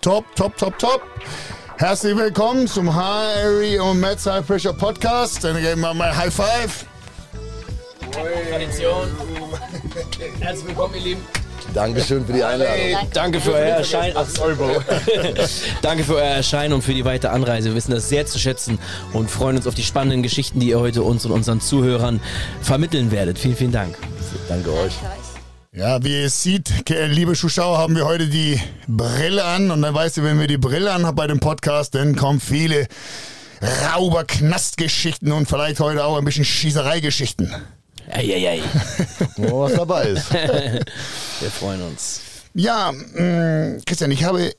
Top, top, top, top. Herzlich willkommen zum Harry und Matt's High Pressure Podcast. Dann geben wir mal High Five. Tradition. Herzlich willkommen, ihr Lieben. Dankeschön für die Einladung. Danke für euer Erscheinen. Ach, sorry, Bro. Danke für euer Erscheinen und für die weitere Anreise. Wir wissen das sehr zu schätzen und freuen uns auf die spannenden Geschichten, die ihr heute uns und unseren Zuhörern vermitteln werdet. Vielen, vielen Dank. Danke euch. Ja, wie ihr seht, ke- liebe Zuschauer, haben wir heute die Brille an. Und dann weißt du, wenn wir die Brille anhaben bei dem Podcast, dann kommen viele Rauber-Knastgeschichten und vielleicht heute auch ein bisschen Schießereigeschichten. Eieiei. Mal, was dabei ist. Wir freuen uns. Ja, mh, Christian, ich habe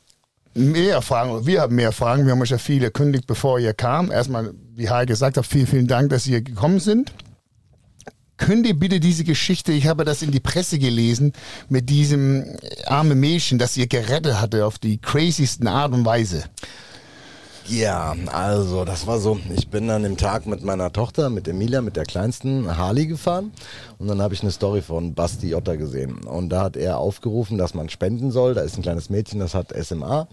mehr Fragen, oder wir haben mehr Fragen. Wir haben euch ja viele erkündigt, bevor ihr kam. Erstmal, wie Harry gesagt hat, vielen, vielen Dank, dass ihr gekommen sind. Könnt ihr bitte diese Geschichte, ich habe das in die Presse gelesen, mit diesem armen Mädchen, das ihr gerettet hatte auf die craziesten Art und Weise. Ja, also das war so, ich bin an dem Tag mit meiner Tochter, mit Emilia, mit der kleinsten Harley gefahren. Und dann habe ich eine Story von Basti Jotta gesehen. Und da hat er aufgerufen, dass man spenden soll, da ist ein kleines Mädchen, das hat SMA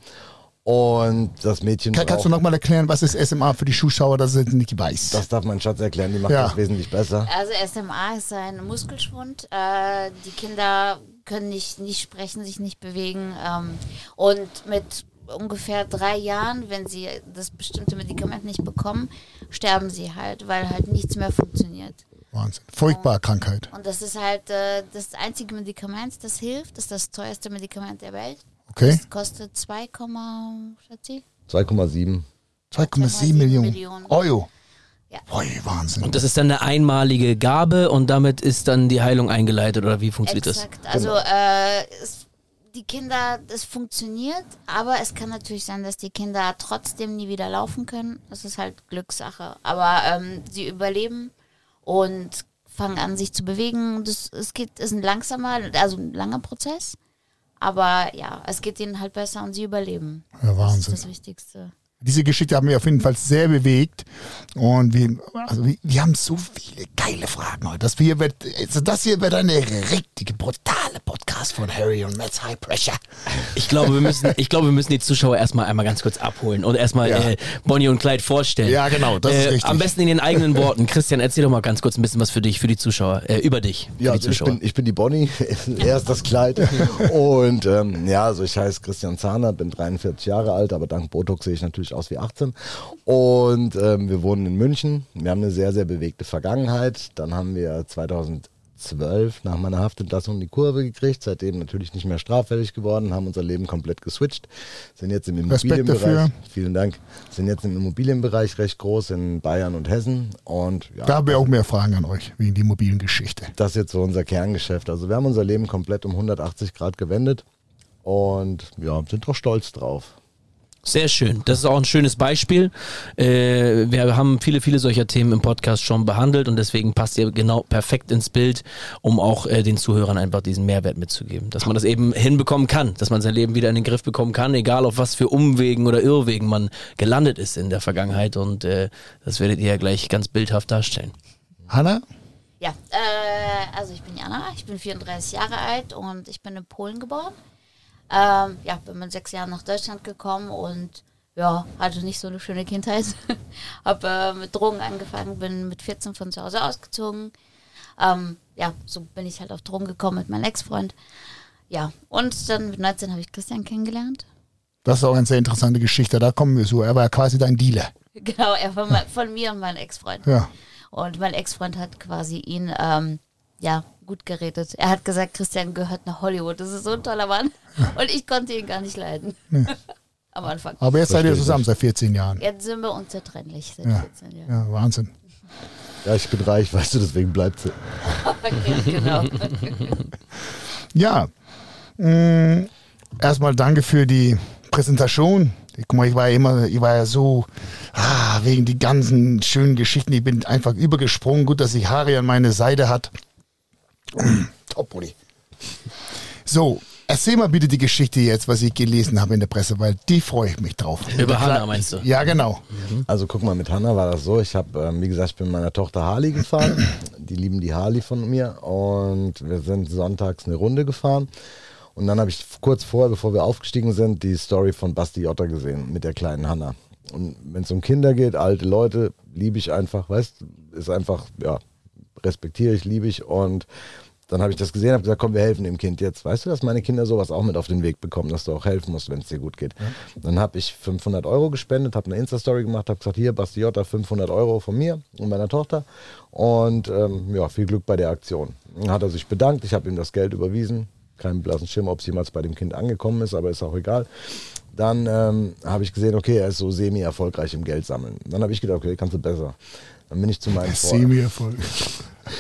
und das Mädchen Kann, kannst du nochmal erklären, was ist SMA für die Zuschauer, dass es nicht weiß? das darf mein Schatz erklären, die macht Ja. das wesentlich besser. Also SMA ist ein Muskelschwund. Äh, die Kinder können nicht, nicht sprechen, sich nicht bewegen. Ähm, und mit ungefähr drei Jahren, wenn sie das bestimmte Medikament nicht bekommen, sterben sie halt, weil halt nichts mehr funktioniert. Wahnsinn. Furchtbare Krankheit. Und das ist halt äh, das einzige Medikament, das hilft. Das ist das teuerste Medikament der Welt. Okay? Das kostet 2, schätze ich? 2,7. 2,7 Millionen Millionen. Euro. Ja. Ui, Wahnsinn. Und das ist dann eine einmalige Gabe und damit ist dann die Heilung eingeleitet oder wie funktioniert Exakt. Also äh, es, die Kinder, das funktioniert, aber es kann natürlich sein, dass die Kinder trotzdem nie wieder laufen können. Das ist halt Glückssache. Aber ähm, sie überleben und fangen an, sich zu bewegen. Das, es geht, ist ein langsamer, also ein langer Prozess. Aber ja, es geht ihnen halt besser und sie überleben. Ja, Das Wahnsinn. ist das Wichtigste. Diese Geschichte hat mich auf jeden Fall sehr bewegt. Und wir, also wir, wir haben so viele geile Fragen heute. Das hier wird, also das hier wird eine richtige, brutale Podcast von Harry und Matt's High Pressure. Ich glaube, wir müssen, ich glaube, wir müssen die Zuschauer erstmal einmal ganz kurz abholen und erstmal Ja. äh, Bonnie und Clyde vorstellen. Ja, genau, das ist äh, richtig. Am besten in den eigenen Worten. Christian, erzähl doch mal ganz kurz ein bisschen was für dich, für die Zuschauer, äh, über dich, für Ja, die also ich bin, ich bin die Bonnie, er ist das Kleid. Und ähm, ja, also ich heiße Christian Zahner, bin 43 Jahre alt, aber dank Botox sehe ich natürlich aus wie 18. Und ähm, wir wohnen in München. Wir haben eine sehr, sehr bewegte Vergangenheit. Dann haben wir 2012 nach meiner Haftentlassung die Kurve gekriegt, seitdem natürlich nicht mehr straffällig geworden, haben unser Leben komplett geswitcht, sind jetzt im Immobilienbereich. Vielen Dank. Sind jetzt im Immobilienbereich recht groß in Bayern und Hessen. Und ja, Da haben wir auch mehr Fragen an euch, wegen die mobilen Geschichte. das ist jetzt so unser Kerngeschäft. Also wir haben unser Leben komplett um 180 Grad gewendet und ja, sind doch stolz drauf. Sehr schön. Das ist auch ein schönes Beispiel. Äh, wir haben viele, viele solcher Themen im Podcast schon behandelt und deswegen passt ihr genau perfekt ins Bild, um auch äh, den Zuhörern einfach diesen Mehrwert mitzugeben. Dass man das eben hinbekommen kann, dass man sein Leben wieder in den Griff bekommen kann, egal auf was für Umwegen oder Irrwegen man gelandet ist in der Vergangenheit und äh, das werdet ihr ja gleich ganz bildhaft darstellen. Hanna? Ja, äh, also ich bin Jana, ich bin 34 Jahre alt und ich bin in Polen geboren. Ähm, ja, bin mit sechs Jahren nach Deutschland gekommen und ja, hatte nicht so eine schöne Kindheit. Hab äh, mit Drogen angefangen, bin mit 14 von zu Hause ausgezogen. Ähm, ja, so bin ich halt auf Drogen gekommen mit meinem Ex-Freund. Ja, und dann mit 19 habe ich Christian kennengelernt. Das ist auch eine sehr interessante Geschichte. Da kommen wir so. Er war ja quasi dein Dealer. Genau, er von, mein- von mir und meinem Ex-Freund. Ja. Und mein Ex-Freund hat quasi ihn, ähm, ja, gut geredet. Er hat gesagt, Christian gehört nach Hollywood. Das ist so ein toller Mann. Und ich konnte ihn gar nicht leiden. Am Anfang. Aber jetzt seid ihr zusammen seit 14 Jahren. Jetzt sind wir unzertrennlich seit Ja. 14 Jahren. Ja, Wahnsinn. Ja, ich bin reich, weißt du, deswegen bleibt sie. Genau. Ja, mh, erstmal danke für die Präsentation. Guck mal, ich war ja immer, ich war ja so, ah, wegen die ganzen schönen Geschichten, ich bin einfach übergesprungen. Gut, dass ich Harry an meine Seite hat. Top, Buddy. So, erzähl mal bitte die Geschichte jetzt, was ich gelesen habe in der Presse, weil die freue ich mich drauf. Über Hannah meinst du? Ja, genau. Also guck mal, mit Hannah war das so. Ich habe, ähm, wie gesagt, ich bin mit meiner Tochter Harley gefahren. Die lieben die Harley von mir. Und wir sind sonntags eine Runde gefahren. Und dann habe ich kurz vorher, bevor wir aufgestiegen sind, die Story von Basti Jotta gesehen mit der kleinen Hanna. Und wenn es um Kinder geht, alte Leute, liebe ich einfach, weißt ist einfach, ja, respektiere ich, liebe ich. Und dann habe ich das gesehen, habe gesagt, komm, wir helfen dem Kind jetzt. Weißt du, dass meine Kinder sowas auch mit auf den Weg bekommen, dass du auch helfen musst, wenn es dir gut geht. Ja. Dann habe ich 500 Euro gespendet, habe eine Insta-Story gemacht, habe gesagt, hier, Basti Jotta, 500 Euro von mir und meiner Tochter. Und ähm, ja, viel Glück bei der Aktion. Dann hat er sich bedankt, ich habe ihm das Geld überwiesen. Kein blassen Schimmer, ob es jemals bei dem Kind angekommen ist, aber ist auch egal. Dann ähm, habe ich gesehen, okay, er ist so semi-erfolgreich im Geld sammeln. Dann habe ich gedacht, okay, kannst du besser. Dann bin ich zu meinem Semi-Erfolg.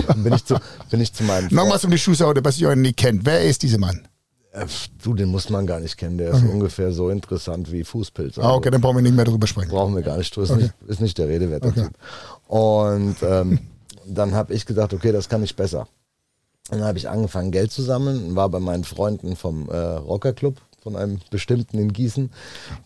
Dann bin ich zu, bin ich zu meinem Nochmal um die Schuhsaude, was ihr nicht kennt. Wer ist dieser Mann? Äh, du, den muss man gar nicht kennen. Der ist okay. ungefähr so interessant wie Fußpilz. Also ah, okay, dann brauchen wir nicht mehr darüber sprechen. Brauchen wir gar nicht drüber. Ist, okay. nicht, ist nicht der Rede wert. Okay. Und ähm, dann habe ich gesagt, okay, das kann ich besser. Dann habe ich angefangen, Geld zu sammeln, war bei meinen Freunden vom äh, Rockerclub von einem bestimmten in Gießen.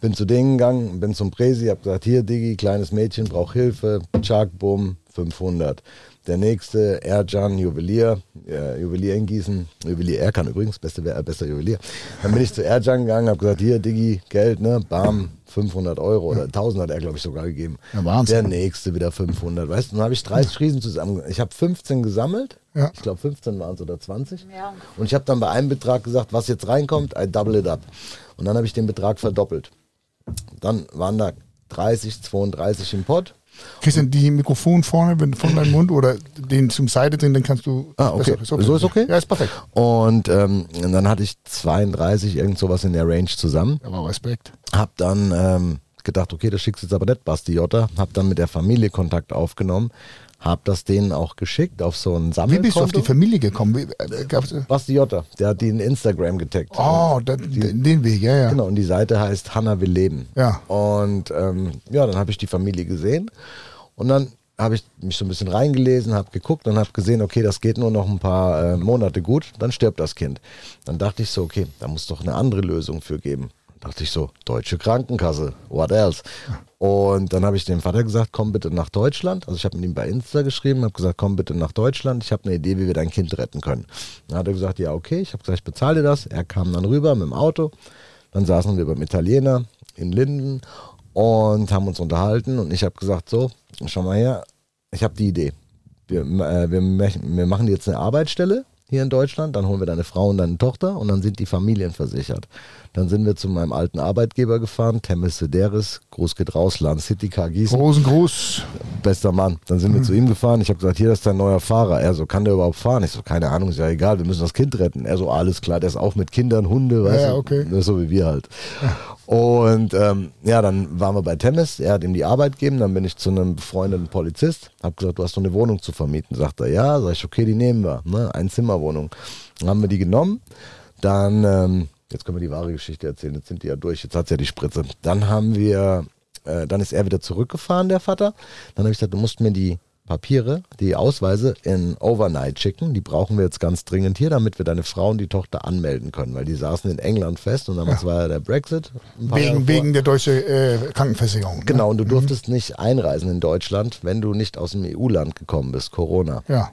Bin zu denen gegangen, bin zum Presi, habe gesagt, hier Digi, kleines Mädchen, braucht Hilfe, Chak, Bumm, 500. Der nächste, Erjan, Juwelier, äh, Juwelier in Gießen, Juwelier Erkan übrigens, beste, äh, bester Juwelier. Dann bin ich zu Erjan gegangen, habe gesagt, hier Digi, Geld, ne, bam, 500 Euro oder 1000 hat er, glaube ich, sogar gegeben. Ja, Wahnsinn. Der nächste wieder 500, weißt du, dann habe ich 30 Riesen zusammen, ich habe 15 gesammelt, ja. ich glaube 15 waren es oder 20. Ja. Und ich habe dann bei einem Betrag gesagt, was jetzt reinkommt, I double it up. Und dann habe ich den Betrag verdoppelt. Dann waren da 30, 32 im Pott Christian, die Mikrofon vorne von deinem Mund oder den zum Seite drin, dann kannst du. Ah, okay. Ist okay. So ist okay? Ja, ist perfekt. Und, ähm, dann hatte ich 32, irgend sowas in der Range zusammen. Aber Respekt. Hab dann ähm, gedacht, okay, das schickst du jetzt aber nicht, Basti Jotta. Hab dann mit der Familie Kontakt aufgenommen. Hab das denen auch geschickt auf so ein Sammelkonto. Wie bist du auf die Familie gekommen? Wie, äh, Basti Jotta, der hat die in Instagram getaggt. Oh, das, die, den Weg, ja, ja. Genau, und die Seite heißt Hanna will leben. Ja. Und ähm, ja, dann habe ich die Familie gesehen und dann habe ich mich so ein bisschen reingelesen, habe geguckt und habe gesehen, okay, das geht nur noch ein paar äh, Monate gut, dann stirbt das Kind. Dann dachte ich so, okay, da muss doch eine andere Lösung für geben. Dachte ich so, deutsche Krankenkasse, what else? Und dann habe ich dem Vater gesagt, komm bitte nach Deutschland. Also ich habe mit ihm bei Insta geschrieben, habe gesagt, komm bitte nach Deutschland. Ich habe eine Idee, wie wir dein Kind retten können. Dann hat er gesagt, ja okay. Ich habe gesagt, ich bezahle dir das. Er kam dann rüber mit dem Auto. Dann saßen wir beim Italiener in Linden und haben uns unterhalten. Und ich habe gesagt, so, schau mal her, ich habe die Idee. Wir, äh, wir, wir machen jetzt eine Arbeitsstelle hier in Deutschland, dann holen wir deine Frau und deine Tochter und dann sind die Familien versichert. Dann sind wir zu meinem alten Arbeitgeber gefahren, Temis Sederis, Gruß geht raus, Land City Gießen. Großen Gruß. Bester Mann. Dann sind mhm. wir zu ihm gefahren. Ich habe gesagt, hier ist dein neuer Fahrer. Er so, kann der überhaupt fahren? Ich so, keine Ahnung, ist ja egal, wir müssen das Kind retten. Er so, alles klar, der ist auch mit Kindern, Hunde, weißt ja, okay. du? So wie wir halt. Und ähm, ja, dann waren wir bei Temis. Er hat ihm die Arbeit gegeben. Dann bin ich zu einem befreundeten Polizist. Hab gesagt, du hast doch eine Wohnung zu vermieten. Sagt er, ja. Sag ich, okay, die nehmen wir. Ne? Einzimmerwohnung. Dann haben wir die genommen. Dann ähm, Jetzt können wir die wahre Geschichte erzählen. Jetzt sind die ja durch. Jetzt hat ja die Spritze. Dann haben wir, äh, dann ist er wieder zurückgefahren, der Vater. Dann habe ich gesagt, du musst mir die Papiere, die Ausweise in Overnight schicken. Die brauchen wir jetzt ganz dringend hier, damit wir deine Frau und die Tochter anmelden können, weil die saßen in England fest und damals ja. war ja der Brexit. Wegen, wegen der deutschen äh, Krankenversicherung. Ne? Genau, und du mhm. durftest mhm. nicht einreisen in Deutschland, wenn du nicht aus dem EU-Land gekommen bist, Corona. Ja.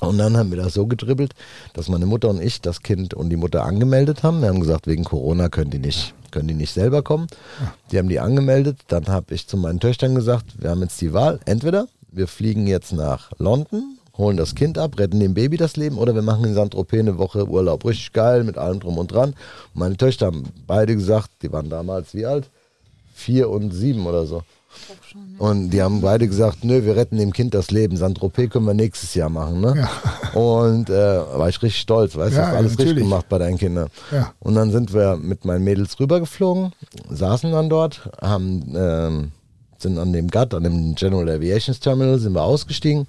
Und dann haben wir das so gedribbelt, dass meine Mutter und ich das Kind und die Mutter angemeldet haben. Wir haben gesagt, wegen Corona können die nicht, können die nicht selber kommen. Die haben die angemeldet. Dann habe ich zu meinen Töchtern gesagt, wir haben jetzt die Wahl. Entweder wir fliegen jetzt nach London, holen das Kind ab, retten dem Baby das Leben oder wir machen in Saint-Tropez eine Woche Urlaub. Richtig geil, mit allem drum und dran. Meine Töchter haben beide gesagt, die waren damals wie alt? Vier und sieben oder so. Schon. Und die haben beide gesagt, nö, wir retten dem Kind das Leben. Saint-Tropez können wir nächstes Jahr machen. Ne? Ja. Und äh, war ich richtig stolz, weißt du, ja, alles natürlich. richtig gemacht bei deinen Kindern. Ja. Und dann sind wir mit meinen Mädels rübergeflogen, saßen dann dort, haben, ähm, sind an dem GATT, an dem General Aviations Terminal, sind wir ausgestiegen,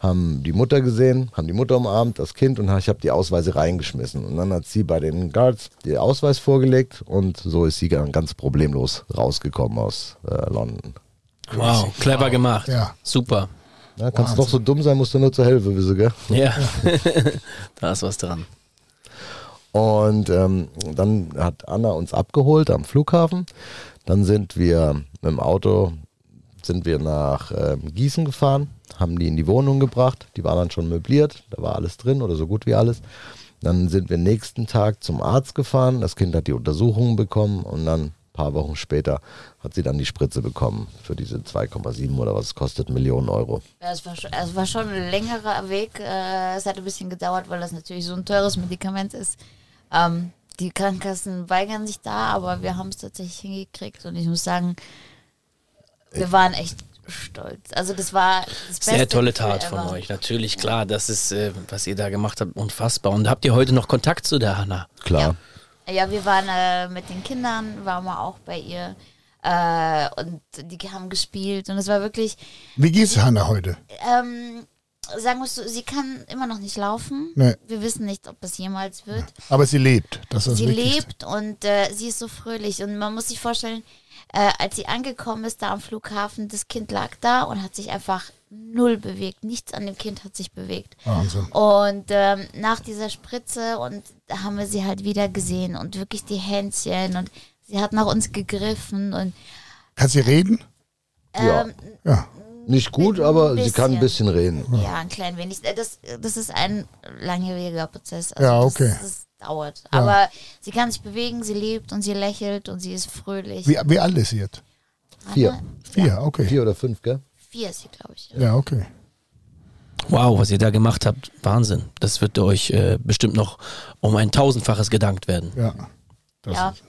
haben die Mutter gesehen, haben die Mutter umarmt, das Kind und ich habe die Ausweise reingeschmissen. Und dann hat sie bei den Guards den Ausweis vorgelegt und so ist sie dann ganz problemlos rausgekommen aus äh, London. Wow, clever wow. gemacht. Ja. Super. Ja, kannst doch so dumm sein, musst du nur zur Hilfe wissen, gell? Ja, da ist was dran. Und ähm, dann hat Anna uns abgeholt am Flughafen. Dann sind wir mit dem Auto sind wir nach ähm, Gießen gefahren, haben die in die Wohnung gebracht. Die war dann schon möbliert, da war alles drin oder so gut wie alles. Dann sind wir nächsten Tag zum Arzt gefahren. Das Kind hat die Untersuchungen bekommen und dann ein paar Wochen später hat sie dann die Spritze bekommen für diese 2,7 oder was es kostet, Millionen Euro. Ja, es war schon, es war schon ein längerer Weg. Äh, es hat ein bisschen gedauert, weil das natürlich so ein teures Medikament ist. Ähm, die Krankenkassen weigern sich da, aber wir haben es tatsächlich hingekriegt und ich muss sagen, wir waren echt stolz. Also das war das beste Sehr tolle Tat von euch, natürlich, klar. Das ist, äh, was ihr da gemacht habt, unfassbar. Und habt ihr heute noch Kontakt zu der Hanna? Klar. Ja, wir waren äh, mit den Kindern, waren wir auch bei ihr äh, und die haben gespielt und es war wirklich, Wie geht's Hanna heute? ähm, sagen wir so, sie kann immer noch nicht laufen. Nee. Wir wissen nicht, ob es jemals wird. Aber sie lebt. Das ist sie lebt und äh, sie ist so fröhlich und man muss sich vorstellen, äh, als sie angekommen ist da am Flughafen, das Kind lag da und hat sich einfach null bewegt. Nichts an dem Kind hat sich bewegt. Wahnsinn. Und ähm, nach dieser Spritze und da haben wir sie halt wieder gesehen und wirklich die Händchen und sie hat nach uns gegriffen und Kann sie reden? Ja. ähm, Ja. Nicht gut, aber sie kann ein bisschen. bisschen reden. ja, ein klein wenig. Äh, Das, das ist ein langjähriger Prozess. Also Ja, okay. Das, das dauert. Aber sie kann sich bewegen, sie lebt und sie lächelt und sie ist fröhlich. Wie, wie alt ist sie jetzt? Vier. Vier, okay. Vier oder fünf, gell? Vier ist sie, glaube ich. Ja, okay. Wow, was ihr da gemacht habt, Wahnsinn. Das wird euch äh, bestimmt noch um ein tausendfaches gedankt werden. Ja. Das Ja. ist-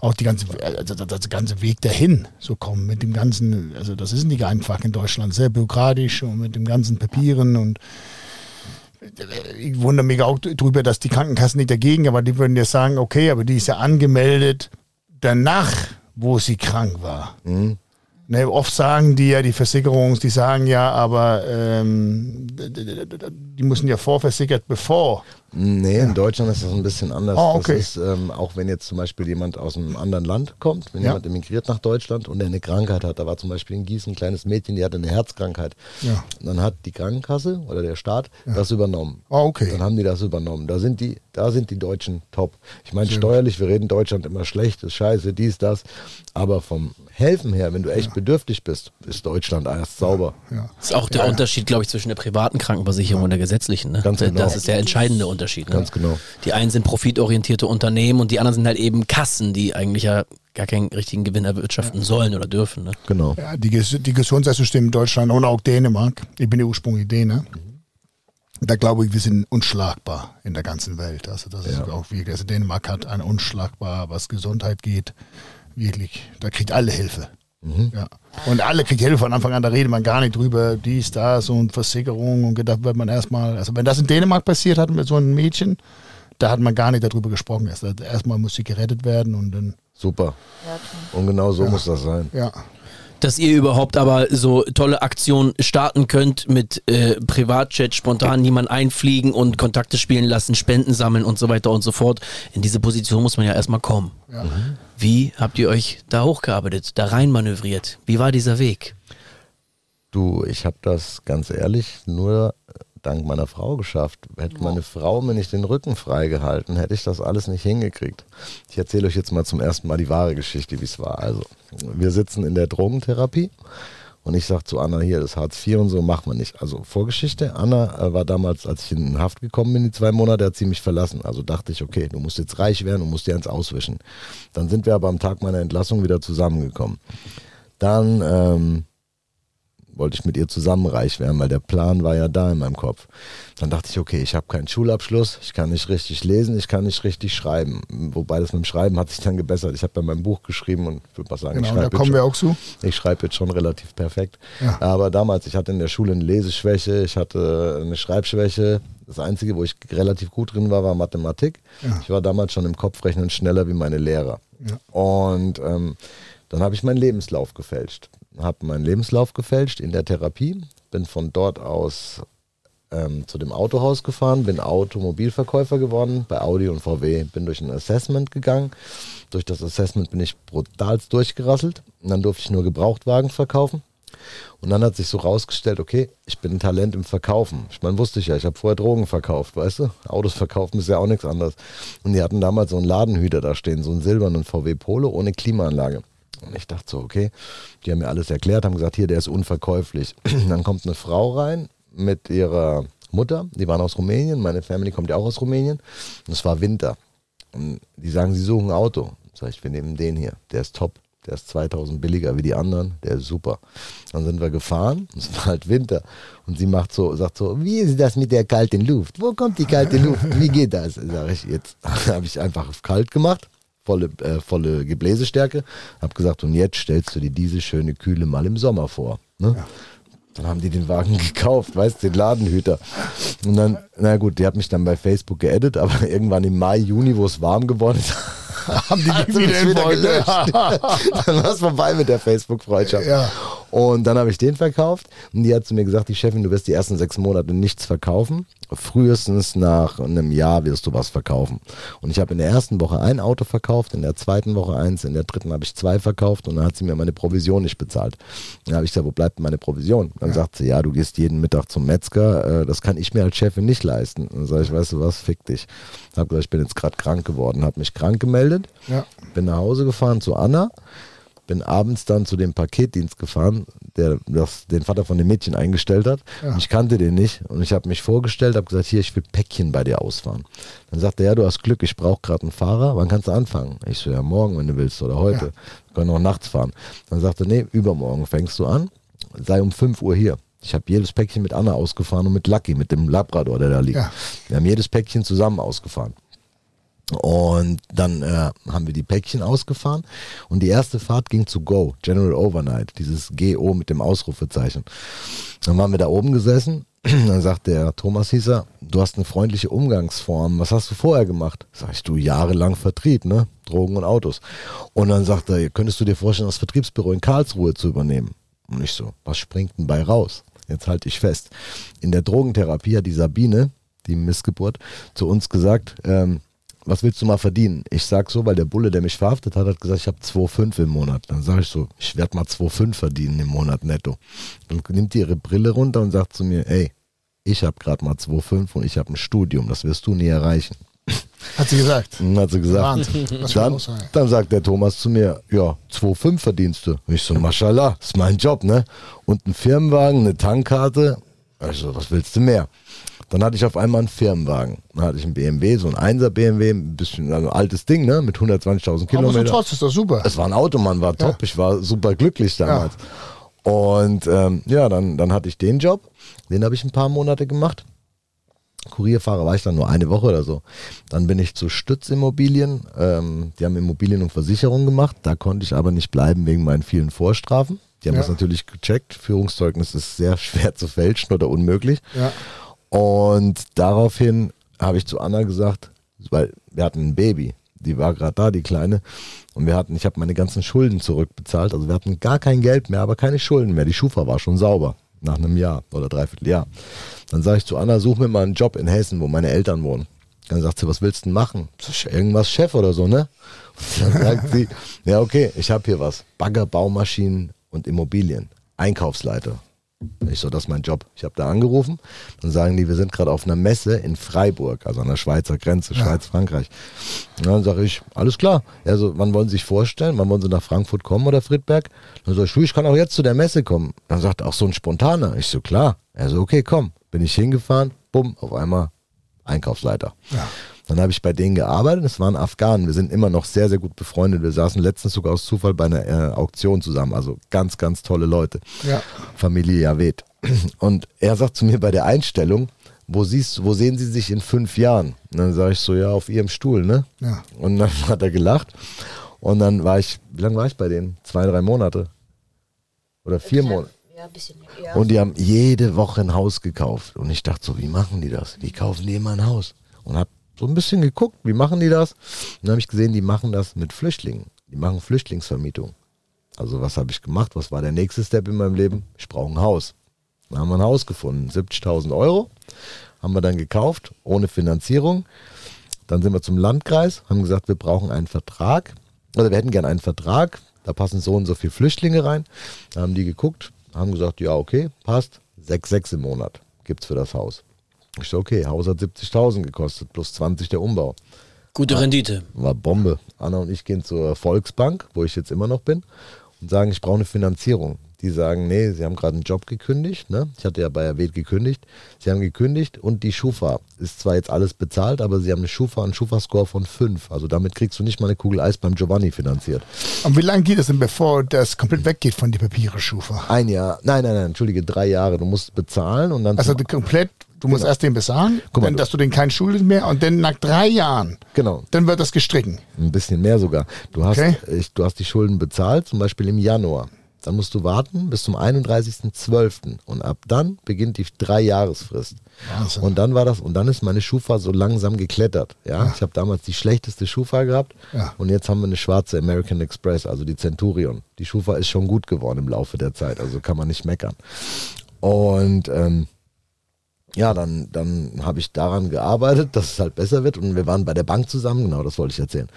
auch die ganze, also das, ganze Weg dahin so kommen mit dem ganzen, also das ist nicht einfach in Deutschland, sehr bürokratisch und mit dem ganzen Papieren und ich wundere mich auch drüber, dass die Krankenkassen nicht dagegen, aber die würden ja sagen, okay, aber die ist ja angemeldet danach, wo sie krank war. Mhm. Ne, oft sagen die ja, die Versicherungs, die sagen ja, aber ähm, die müssen ja vorversichert, bevor. Nee, in Deutschland ist das ein bisschen anders. Ah, okay. Das ist, ähm, auch wenn jetzt zum Beispiel jemand aus einem anderen Land kommt, wenn Ja. jemand emigriert nach Deutschland und der eine Krankheit hat, da war zum Beispiel in Gießen ein kleines Mädchen, die hatte eine Herzkrankheit. Ja. Und dann hat die Krankenkasse oder der Staat das übernommen. Ah, okay. Dann haben die das übernommen. Da sind die, da sind die Deutschen top. Ich meine, steuerlich, wir reden Deutschland immer schlecht, ist scheiße, dies, das. Aber vom Helfen her, wenn du echt bedürftig bist, ist Deutschland erst sauber. Ja. Das ist auch der Unterschied, glaube ich, zwischen der privaten Krankenversicherung und der gesetzlichen. Ne? Ganz genau. Das ist der entscheidende Unterschied. Ne? Ganz genau. Die einen sind profitorientierte Unternehmen und die anderen sind halt eben Kassen, die eigentlich ja gar keinen richtigen Gewinn erwirtschaften sollen oder dürfen. Ne? Genau. Ja, die, Ges- die Gesundheitssysteme in Deutschland und auch Dänemark, ich bin ja ursprünglich Däne, da glaube ich, wir sind unschlagbar in der ganzen Welt. Also das ist Ja. auch wirklich, also Dänemark hat ein unschlagbar, was Gesundheit geht, wirklich, da kriegt alle Hilfe. Ja. Und alle Hilfe von Anfang an, da redet man gar nicht drüber, dies, das und Versicherung und gedacht wird man erstmal, also wenn das in Dänemark passiert hat mit so einem Mädchen, da hat man gar nicht darüber gesprochen. Erst, erstmal muss sie gerettet werden und dann, Super. Ja. Und genau so muss das sein. ja. Dass ihr überhaupt aber so tolle Aktionen starten könnt mit äh, Privatchat, spontan niemand einfliegen und Kontakte spielen lassen, Spenden sammeln und so weiter und so fort. In diese Position muss man ja erstmal kommen. Ja. Wie habt ihr euch da hochgearbeitet, da rein manövriert? Wie war dieser Weg? Du, ich habe das ganz ehrlich nur dank meiner Frau geschafft. Hätte meine Frau mir nicht den Rücken freigehalten, hätte ich das alles nicht hingekriegt. Ich erzähle euch jetzt mal zum ersten Mal die wahre Geschichte, wie es war. Also, wir sitzen in der Drogentherapie und ich sage zu Anna hier, das Hartz IV und so machen wir nicht. Also Vorgeschichte, Anna äh, war damals, als ich in Haft gekommen bin, die zwei Monate, hat sie mich verlassen. Also dachte ich, okay, du musst jetzt reich werden und musst dir eins auswischen. Dann sind wir aber am Tag meiner Entlassung wieder zusammengekommen. Dann ähm, wollte ich mit ihr zusammen reich werden, weil der Plan war ja da in meinem Kopf. Dann dachte ich, okay, ich habe keinen Schulabschluss, ich kann nicht richtig lesen, ich kann nicht richtig schreiben. Wobei das mit dem Schreiben hat sich dann gebessert. Ich habe ja mein Buch geschrieben und ich würde mal sagen, ich Genau, da schreibe kommen jetzt, wir schon- auch zu. ich schreibe jetzt schon relativ perfekt. Ja. Aber damals, ich hatte in der Schule eine Leseschwäche, ich hatte eine Schreibschwäche. Das Einzige, wo ich relativ gut drin war, war Mathematik. Ja. Ich war damals schon im Kopfrechnen schneller wie meine Lehrer. Ja. Und ähm, dann habe ich meinen Lebenslauf gefälscht. Habe meinen Lebenslauf gefälscht in der Therapie, bin von dort aus ähm, zu dem Autohaus gefahren, bin Automobilverkäufer geworden bei Audi und VW, bin durch ein Assessment gegangen. Durch das Assessment bin ich brutalst durchgerasselt und dann durfte ich nur Gebrauchtwagen verkaufen. Und dann hat sich so rausgestellt, okay, ich bin ein Talent im Verkaufen. Ich meine, wusste ich ja, ich habe vorher Drogen verkauft, weißt du? Autos verkaufen ist ja auch nichts anderes. Und die hatten damals so einen Ladenhüter da stehen, so einen silbernen VW Polo ohne Klimaanlage. Und ich dachte so, okay, die haben mir alles erklärt, haben gesagt, hier, der ist unverkäuflich. dann kommt eine Frau rein mit ihrer Mutter, die waren aus Rumänien, meine Family kommt ja auch aus Rumänien und es war Winter. Und die sagen, sie suchen ein Auto. Sag ich, wir nehmen den hier, der ist top. Der ist 2000 billiger wie die anderen, der ist super. Dann sind wir gefahren, es war halt Winter. Und sie macht so, sagt so, wie ist das mit der kalten Luft? Wo kommt die kalte Luft? Wie geht das? Sag ich, jetzt habe ich einfach kalt gemacht, volle, äh, volle Gebläsestärke. Hab gesagt, und jetzt stellst du dir diese schöne Kühle mal im Sommer vor. Ne? Ja. Dann haben die den Wagen gekauft, weißt du, den Ladenhüter. Und dann, na gut, die hat mich dann bei Facebook geedit, aber irgendwann im Mai, Juni, wo es warm geworden ist, haben die also wieder, wieder gelöscht. dann war es vorbei mit der Facebook-Freundschaft. Ja. Und dann habe ich den verkauft und die hat zu mir gesagt, die Chefin, du wirst die ersten sechs Monate nichts verkaufen. Frühestens nach einem Jahr wirst du was verkaufen. Und ich habe in der ersten Woche ein Auto verkauft, in der zweiten Woche eins, in der dritten habe ich zwei verkauft und dann hat sie mir meine Provision nicht bezahlt. Dann habe ich gesagt, wo bleibt meine Provision? Dann ja. sagt sie, ja, du gehst jeden Mittag zum Metzger, äh, das kann ich mir als Chefin nicht leisten. Dann sage ich, weißt du was, fick dich. Habe gesagt, ich bin jetzt gerade krank geworden, habe mich krank gemeldet, ja. bin nach Hause gefahren zu Anna bin abends dann zu dem Paketdienst gefahren, der das, den Vater von dem Mädchen eingestellt hat. Ja. ich kannte den nicht und ich habe mich vorgestellt, habe gesagt, hier, ich will Päckchen bei dir ausfahren. Dann sagte er, ja, du hast Glück, ich brauche gerade einen Fahrer, wann kannst du anfangen? Ich so, ja, morgen, wenn du willst oder heute. Ja. Wir können auch nachts fahren. Dann sagte er, nee, übermorgen fängst du an, sei um 5 Uhr hier. Ich habe jedes Päckchen mit Anna ausgefahren und mit Lucky, mit dem Labrador, der da liegt. Ja. Wir haben jedes Päckchen zusammen ausgefahren. Und dann äh, haben wir die Päckchen ausgefahren und die erste Fahrt ging zu Go, General Overnight, dieses GO mit dem Ausrufezeichen. Dann waren wir da oben gesessen, dann sagt der Thomas Hieser, du hast eine freundliche Umgangsform, was hast du vorher gemacht? Sag ich, du jahrelang Vertrieb, ne? Drogen und Autos. Und dann sagt er, könntest du dir vorstellen, das Vertriebsbüro in Karlsruhe zu übernehmen? Und ich so, was springt denn bei raus? Jetzt halte ich fest. In der Drogentherapie hat die Sabine, die Missgeburt, zu uns gesagt, ähm, was willst du mal verdienen? Ich sag so, weil der Bulle, der mich verhaftet hat, hat gesagt, ich habe 2,5 im Monat. Dann sage ich so, ich werde mal 2,5 verdienen im Monat netto. Dann nimmt die ihre Brille runter und sagt zu mir, ey, ich habe gerade mal 2,5 und ich habe ein Studium, das wirst du nie erreichen. Hat sie gesagt. Hat sie gesagt. Dann, dann, sagt der Thomas zu mir, ja, 2,5 verdienst du. Ich so, mashallah, ist mein Job, ne? Und ein Firmenwagen, eine Tankkarte. Also, was willst du mehr? Dann hatte ich auf einmal einen Firmenwagen. Dann hatte ich einen BMW, so ein 1er BMW, ein bisschen also ein altes Ding, ne? Mit 120.000 Kilometern. Aber so trotz ist das super. Es war ein Auto, man war top. Ja. Ich war super glücklich damals. Ja. Und ähm, ja, dann, dann hatte ich den Job. Den habe ich ein paar Monate gemacht. Kurierfahrer war ich dann nur eine Woche oder so. Dann bin ich zu Stützimmobilien. Ähm, die haben Immobilien und Versicherungen gemacht. Da konnte ich aber nicht bleiben wegen meinen vielen Vorstrafen. Die haben ja. das natürlich gecheckt. Führungszeugnis ist sehr schwer zu fälschen oder unmöglich. Ja. Und daraufhin habe ich zu Anna gesagt, weil wir hatten ein Baby, die war gerade da, die Kleine, und wir hatten, ich habe meine ganzen Schulden zurückbezahlt, also wir hatten gar kein Geld mehr, aber keine Schulden mehr. Die Schufa war schon sauber nach einem Jahr oder dreiviertel Jahr. Dann sage ich zu Anna, such mir mal einen Job in Hessen, wo meine Eltern wohnen. Dann sagt sie, was willst du denn machen? Irgendwas Chef oder so, ne? Und dann sagt sie, ja okay, ich habe hier was. Bagger, Baumaschinen und Immobilien. Einkaufsleiter. Ich so, das ist mein Job. Ich habe da angerufen. Dann sagen die, wir sind gerade auf einer Messe in Freiburg, also an der Schweizer Grenze, ja. Schweiz-Frankreich. Dann sage ich, alles klar. Also, wann wollen Sie sich vorstellen? Wann wollen Sie nach Frankfurt kommen oder Friedberg? Dann sage ich, ich kann auch jetzt zu der Messe kommen. Dann sagt auch so ein spontaner. Ich so, klar. Er so, okay, komm. Bin ich hingefahren, bumm, auf einmal Einkaufsleiter. Ja. Dann habe ich bei denen gearbeitet. Es waren Afghanen. Wir sind immer noch sehr, sehr gut befreundet. Wir saßen letztens sogar aus Zufall bei einer äh, Auktion zusammen. Also ganz, ganz tolle Leute. Ja. Familie Javed. Und er sagt zu mir bei der Einstellung, wo, siehst, wo sehen Sie sich in fünf Jahren? Und dann sage ich so, ja, auf Ihrem Stuhl, ne? Ja. Und dann hat er gelacht. Und dann war ich, wie lange war ich bei denen? Zwei, drei Monate. Oder vier Monate. Ja, ein bisschen. Ja. Und die haben jede Woche ein Haus gekauft. Und ich dachte so, wie machen die das? Wie kaufen die immer ein Haus? Und habe so ein bisschen geguckt, wie machen die das? Und dann habe ich gesehen, die machen das mit Flüchtlingen. Die machen Flüchtlingsvermietung. Also was habe ich gemacht? Was war der nächste Step in meinem Leben? Ich brauche ein Haus. Dann haben wir ein Haus gefunden, 70.000 Euro. Haben wir dann gekauft, ohne Finanzierung. Dann sind wir zum Landkreis, haben gesagt, wir brauchen einen Vertrag. Oder wir hätten gerne einen Vertrag. Da passen so und so viele Flüchtlinge rein. Da haben die geguckt, haben gesagt, ja, okay, passt. 6,6 im Monat gibt es für das Haus. Ich so, okay, Haus hat 70.000 gekostet, plus 20 der Umbau. Gute Rendite. War Bombe. Anna und ich gehen zur Volksbank, wo ich jetzt immer noch bin, und sagen, ich brauche eine Finanzierung. die sagen, nee, sie haben gerade einen Job gekündigt. Ne? Ich hatte ja bei Erwähnt gekündigt. Sie haben gekündigt und die Schufa ist zwar jetzt alles bezahlt, aber sie haben eine Schufa, einen Schufa-Score von 5. Also damit kriegst du nicht mal eine Kugel Eis beim Giovanni finanziert. Und wie lange geht es denn, bevor das komplett weggeht von die Papiere, Schufa? Ein Jahr, nein, nein, nein, entschuldige, drei Jahre. Du musst bezahlen und dann. Also du komplett, du musst Genau. erst den Guck mal, dann, dass du den keinen schuldest mehr und dann nach drei Jahren, genau, dann wird das gestrichen. ein bisschen mehr sogar. Du hast, Okay. ich, du hast die Schulden bezahlt, zum Beispiel im Januar. Dann musst du warten bis zum 31.12. Und ab dann beginnt die Drei-Jahresfrist. Wahnsinn. Und dann war das, und dann ist meine Schufa so langsam geklettert. Ja, ich habe damals die schlechteste Schufa gehabt Ja. und jetzt haben wir eine schwarze American Express, also die Centurion. Die Schufa ist schon gut geworden im Laufe der Zeit, also kann man nicht meckern. Und ähm, ja, dann, dann habe ich daran gearbeitet, dass es halt besser wird. Und wir waren bei der Bank zusammen, genau, das wollte ich erzählen.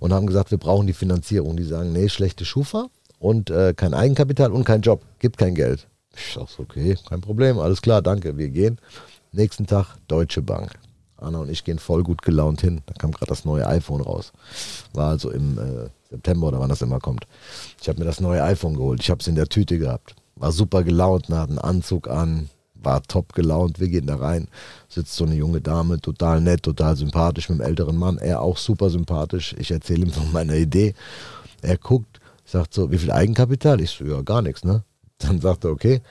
Und haben gesagt, wir brauchen die Finanzierung. Die sagen, nee, schlechte Schufa und äh, kein Eigenkapital und kein Job, gibt kein Geld. Ich sag, so, okay, kein Problem, alles klar, danke, wir gehen. Nächsten Tag Deutsche Bank. Anna und ich gehen voll gut gelaunt hin. Da kam gerade das neue iPhone raus. War also im äh, September oder wann das immer kommt. Ich habe mir das neue iPhone geholt. Ich habe es in der Tüte gehabt. War super gelaunt, hatte einen Anzug an, war top gelaunt. Wir gehen da rein. Sitzt so eine junge Dame, total nett, total sympathisch mit einem älteren Mann. Er auch super sympathisch. Ich erzähle ihm von meiner Idee. Er guckt, sagt so, wie viel Eigenkapital? Ich so, ja, gar nichts, ne? Dann sagt er, okay,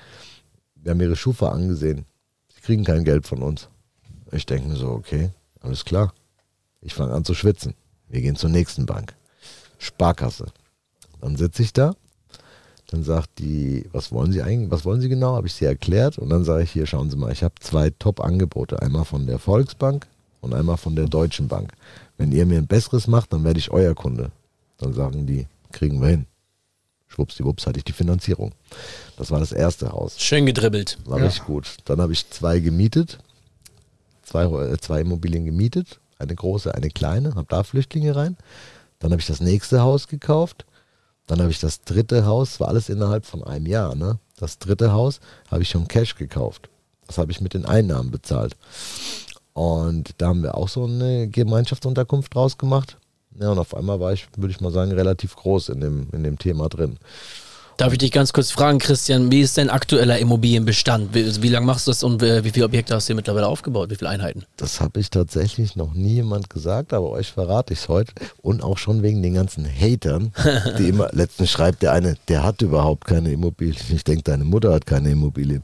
wir haben ihre Schufa angesehen. Sie kriegen kein Geld von uns. Ich denke mir so, okay, alles klar. Ich fange an zu schwitzen. Wir gehen zur nächsten Bank. Sparkasse. Dann sitze ich da. Dann sagt die, was wollen Sie eigentlich, was wollen Sie genau? Habe ich sie erklärt. Und dann sage ich, hier, schauen Sie mal, ich habe zwei Top-Angebote. Einmal von der Volksbank und einmal von der Deutschen Bank. Wenn ihr mir ein besseres macht, dann werde ich euer Kunde. Dann sagen die, kriegen wir hin. Schwuppsdiwupps hatte ich die Finanzierung. Das war das erste Haus. Schön gedribbelt. War Ja. richtig gut. Dann habe ich zwei gemietet, zwei, äh, zwei Immobilien gemietet, eine große, eine kleine, habe da Flüchtlinge rein. Dann habe ich das nächste Haus gekauft. Dann habe ich das dritte Haus, war alles innerhalb von einem Jahr. Ne? Das dritte Haus habe ich schon Cash gekauft. Das habe ich mit den Einnahmen bezahlt. Und da haben wir auch so eine Gemeinschaftsunterkunft draus gemacht. Ja, und auf einmal war ich, würde ich mal sagen, relativ groß in dem, in dem Thema drin. Darf ich dich ganz kurz fragen, Christian, wie ist dein aktueller Immobilienbestand? Wie, wie lange machst du das und äh, wie viele Objekte hast du hier mittlerweile aufgebaut? Wie viele Einheiten? Das habe ich tatsächlich noch nie jemand gesagt, aber euch verrate ich es heute. Und auch schon wegen den ganzen Hatern, die immer, letztens schreibt der eine, der hat überhaupt keine Immobilien. Ich denke, deine Mutter hat keine Immobilien.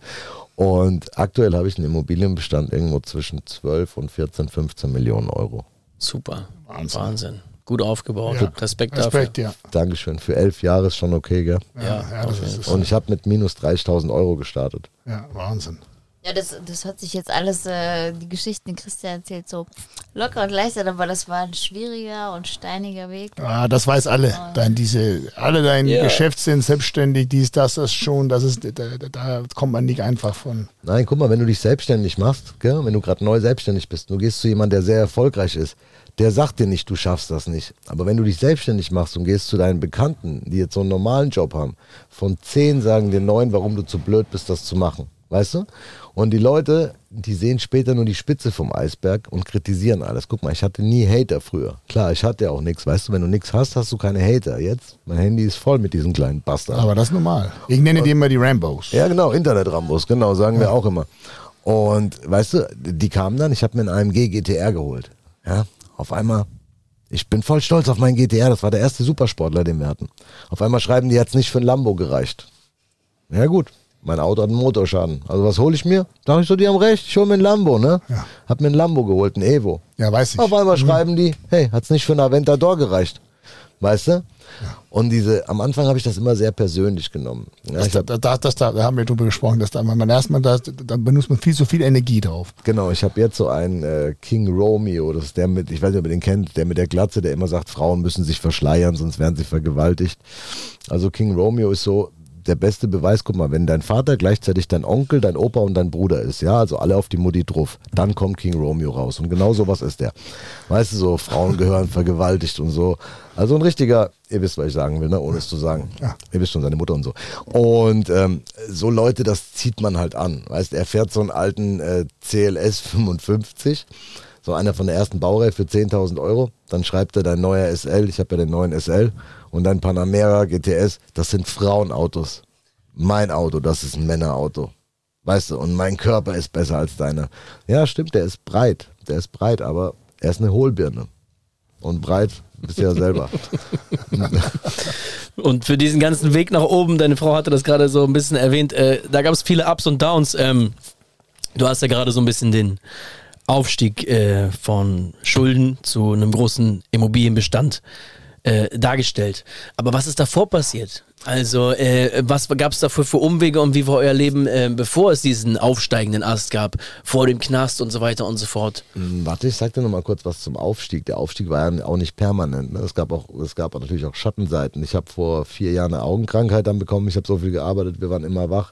Und aktuell habe ich einen Immobilienbestand irgendwo zwischen 12 und 14, 15 Millionen Euro. Super. Wahnsinn. Wahnsinn. Gut aufgebaut. Ja. Respekt, Respekt, ja. Dankeschön. Für elf Jahre ist schon okay, gell? Ja, Ja, ja, das auf ist, jeden ist Und ich habe mit minus 30.000 Euro gestartet. ja, Wahnsinn. Ja, das, das hört sich jetzt alles, äh, die Geschichten, die Christian erzählt, so locker und leicht an, aber das war ein schwieriger und steiniger Weg. Ah, das weiß alle. Dein, diese, alle dein Ja. Geschäft sind selbstständig, dies, das, das schon, das ist, da, da- da kommt man nicht einfach von. Nein, guck mal, wenn du dich selbstständig machst, gell, wenn du gerade neu selbstständig bist, du gehst zu jemandem, der sehr erfolgreich ist, der sagt dir nicht, du schaffst das nicht. Aber wenn du dich selbstständig machst und gehst zu deinen Bekannten, die jetzt so einen normalen Job haben, von zehn sagen dir neun, warum du zu blöd bist, das zu machen. Weißt du? Und die Leute, die sehen später nur die Spitze vom Eisberg und kritisieren alles. Guck mal, ich hatte nie Hater früher. Klar, ich hatte ja auch nichts. Weißt du, wenn du nichts hast, hast du keine Hater. Jetzt, mein Handy ist voll mit diesen kleinen Bastarden. Aber das ist normal. Ich nenne die immer die Rambos. Ja, genau, Internet-Rambos, genau, sagen wir auch immer. Und weißt du, die kamen dann, ich habe mir einen AMG GTR geholt. Ja, auf einmal, ich bin voll stolz auf meinen GTR, das war der erste Supersportler, den wir hatten. Auf einmal schreiben die, hat's nicht für ein Lambo gereicht. Ja gut, mein Auto hat einen Motorschaden. Also was hole ich mir? Dachte ich so, die haben recht, ich hole mir ein Lambo, ne? Ja. Hab mir ein Lambo geholt, ein Evo. Ja, weiß ich. Auf einmal schreiben die, hey, hat's nicht für einen Aventador gereicht. Weißt du? Und diese, am Anfang habe ich das immer sehr persönlich genommen. Ja, Das, hab, da, da, das, da, haben wir drüber gesprochen, dass da man erstmal da, da benutzt man viel zu viel Energie drauf. Genau, ich habe jetzt so einen äh, King Romeo, das ist der mit, ich weiß nicht, ob ihr den kennt, der mit der Glatze, der immer sagt, Frauen müssen sich verschleiern, sonst werden sie vergewaltigt. Also King Romeo ist so der beste Beweis, guck mal, wenn dein Vater gleichzeitig dein Onkel, dein Opa und dein Bruder ist, ja, also alle auf die Mutti drauf, dann kommt King Romeo raus. Und genau sowas ist der. Weißt du, so Frauen gehören vergewaltigt und so. Also ein richtiger, ihr wisst, was ich sagen will, ne? ohne es zu sagen. Ja. Ihr wisst schon, seine Mutter und so. Und ähm, so Leute, das zieht man halt an. Weißt er fährt so einen alten äh, CLS 55, so einer von der ersten Baureihe für 10.000 Euro. Dann schreibt er dein neuer SL, ich habe ja den neuen SL, und dein Panamera GTS, das sind Frauenautos. mein Auto, das ist ein Männerauto. Weißt du, und mein Körper ist besser als deiner. Ja, stimmt, der ist breit. Der ist breit, aber er ist eine Hohlbirne. Und breit bist du ja selber. Und für diesen ganzen Weg nach oben, deine Frau hatte das gerade so ein bisschen erwähnt, äh, da gab es viele Ups und Downs. Ähm, du hast ja gerade so ein bisschen den Aufstieg äh, von Schulden zu einem großen Immobilienbestand äh, dargestellt. Aber was ist davor passiert? Also, äh, was gab es dafür für Umwege und wie war euer Leben, äh, bevor es diesen aufsteigenden Ast gab, vor dem Knast und so weiter und so fort? Hm, Warte, ich sag dir noch mal kurz was zum Aufstieg. Der Aufstieg war ja auch nicht permanent. Ne? Es gab auch, es gab natürlich auch Schattenseiten. Ich habe vor vier Jahren eine Augenkrankheit dann bekommen. Ich habe so viel gearbeitet, wir waren immer wach.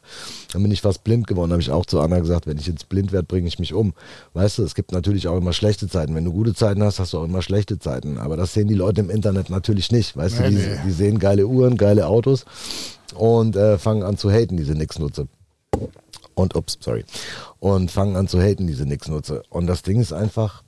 Dann bin ich fast blind geworden. habe ich auch zu Anna gesagt, wenn ich jetzt blind werde, bringe ich mich um. Weißt du, es gibt natürlich auch immer schlechte Zeiten. Wenn du gute Zeiten hast, hast du auch immer schlechte Zeiten. Aber das sehen die Leute im Internet natürlich nicht. Weißt Nee, du, die, nee. die sehen geile Uhren, geile Autos und äh, fangen an zu haten, diese Nix-Nutze. Und, ups, sorry. Und fangen an zu haten, diese Nix-Nutze. Und das Ding ist einfach,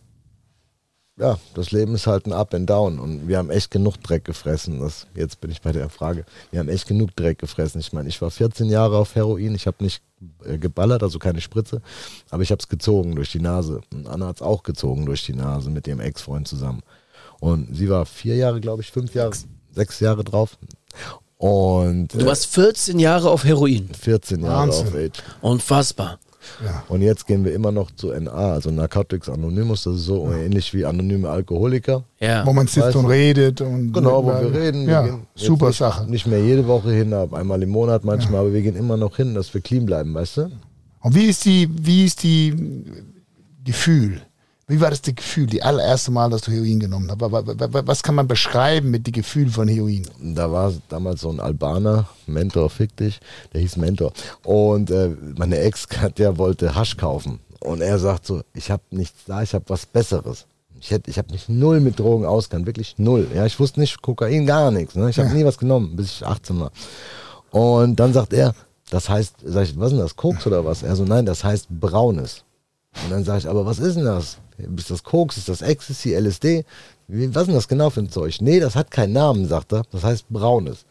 ja, das Leben ist halt ein Up and Down. Und wir haben echt genug Dreck gefressen. Das, jetzt bin ich bei der Frage. Wir haben echt genug Dreck gefressen. Ich meine, ich war 14 Jahre auf Heroin. Ich habe nicht äh, geballert, also keine Spritze. Aber ich habe es gezogen durch die Nase. Und Anna hat es auch gezogen durch die Nase mit ihrem Ex-Freund zusammen. Und sie war vier Jahre, glaube ich, fünf Jahre, sechs Jahre drauf. Und Du warst 14 Jahre auf Heroin. 14 Jahre Wahnsinn. auf Age. Unfassbar. Ja. Und jetzt gehen wir immer noch zu NA, also Narcotics Anonymous. Das ist so ähnlich wie anonyme Alkoholiker. Ja. Wo man sitzt Weißt und redet. Und Genau, wo wir reden. Ja, wir super nicht, Sache. Nicht mehr jede Woche hin, aber einmal im Monat manchmal, aber wir gehen immer noch hin, dass wir clean bleiben, weißt du? Und wie ist die, wie ist die Gefühl? Wie war das die Gefühl, die allererste Mal, dass du Heroin genommen hast? Wa- wa- wa- Was kann man beschreiben mit dem Gefühl von Heroin? Da war damals so ein Albaner, Mentor, fick dich, der hieß Mentor. Und äh, meine Ex, der wollte Hasch kaufen. Und er sagt so, ich habe nichts da, ich habe was Besseres. Ich, hätt- ich habe mich null mit Drogen auskannt, wirklich null. Ja, ich wusste nicht, Kokain, gar nichts. Ne? Ich habe nie was genommen, bis ich 18 war. Und dann sagt er, das heißt, sag ich, was ist denn das, Koks oder was? Er so, nein, das heißt Braunes. Und dann sage ich, aber was ist denn das? Ist das Koks, ist das Ecstasy, LSD? Was ist denn das genau für ein Zeug? Nee, das hat keinen Namen, sagt er. Das heißt Braunes.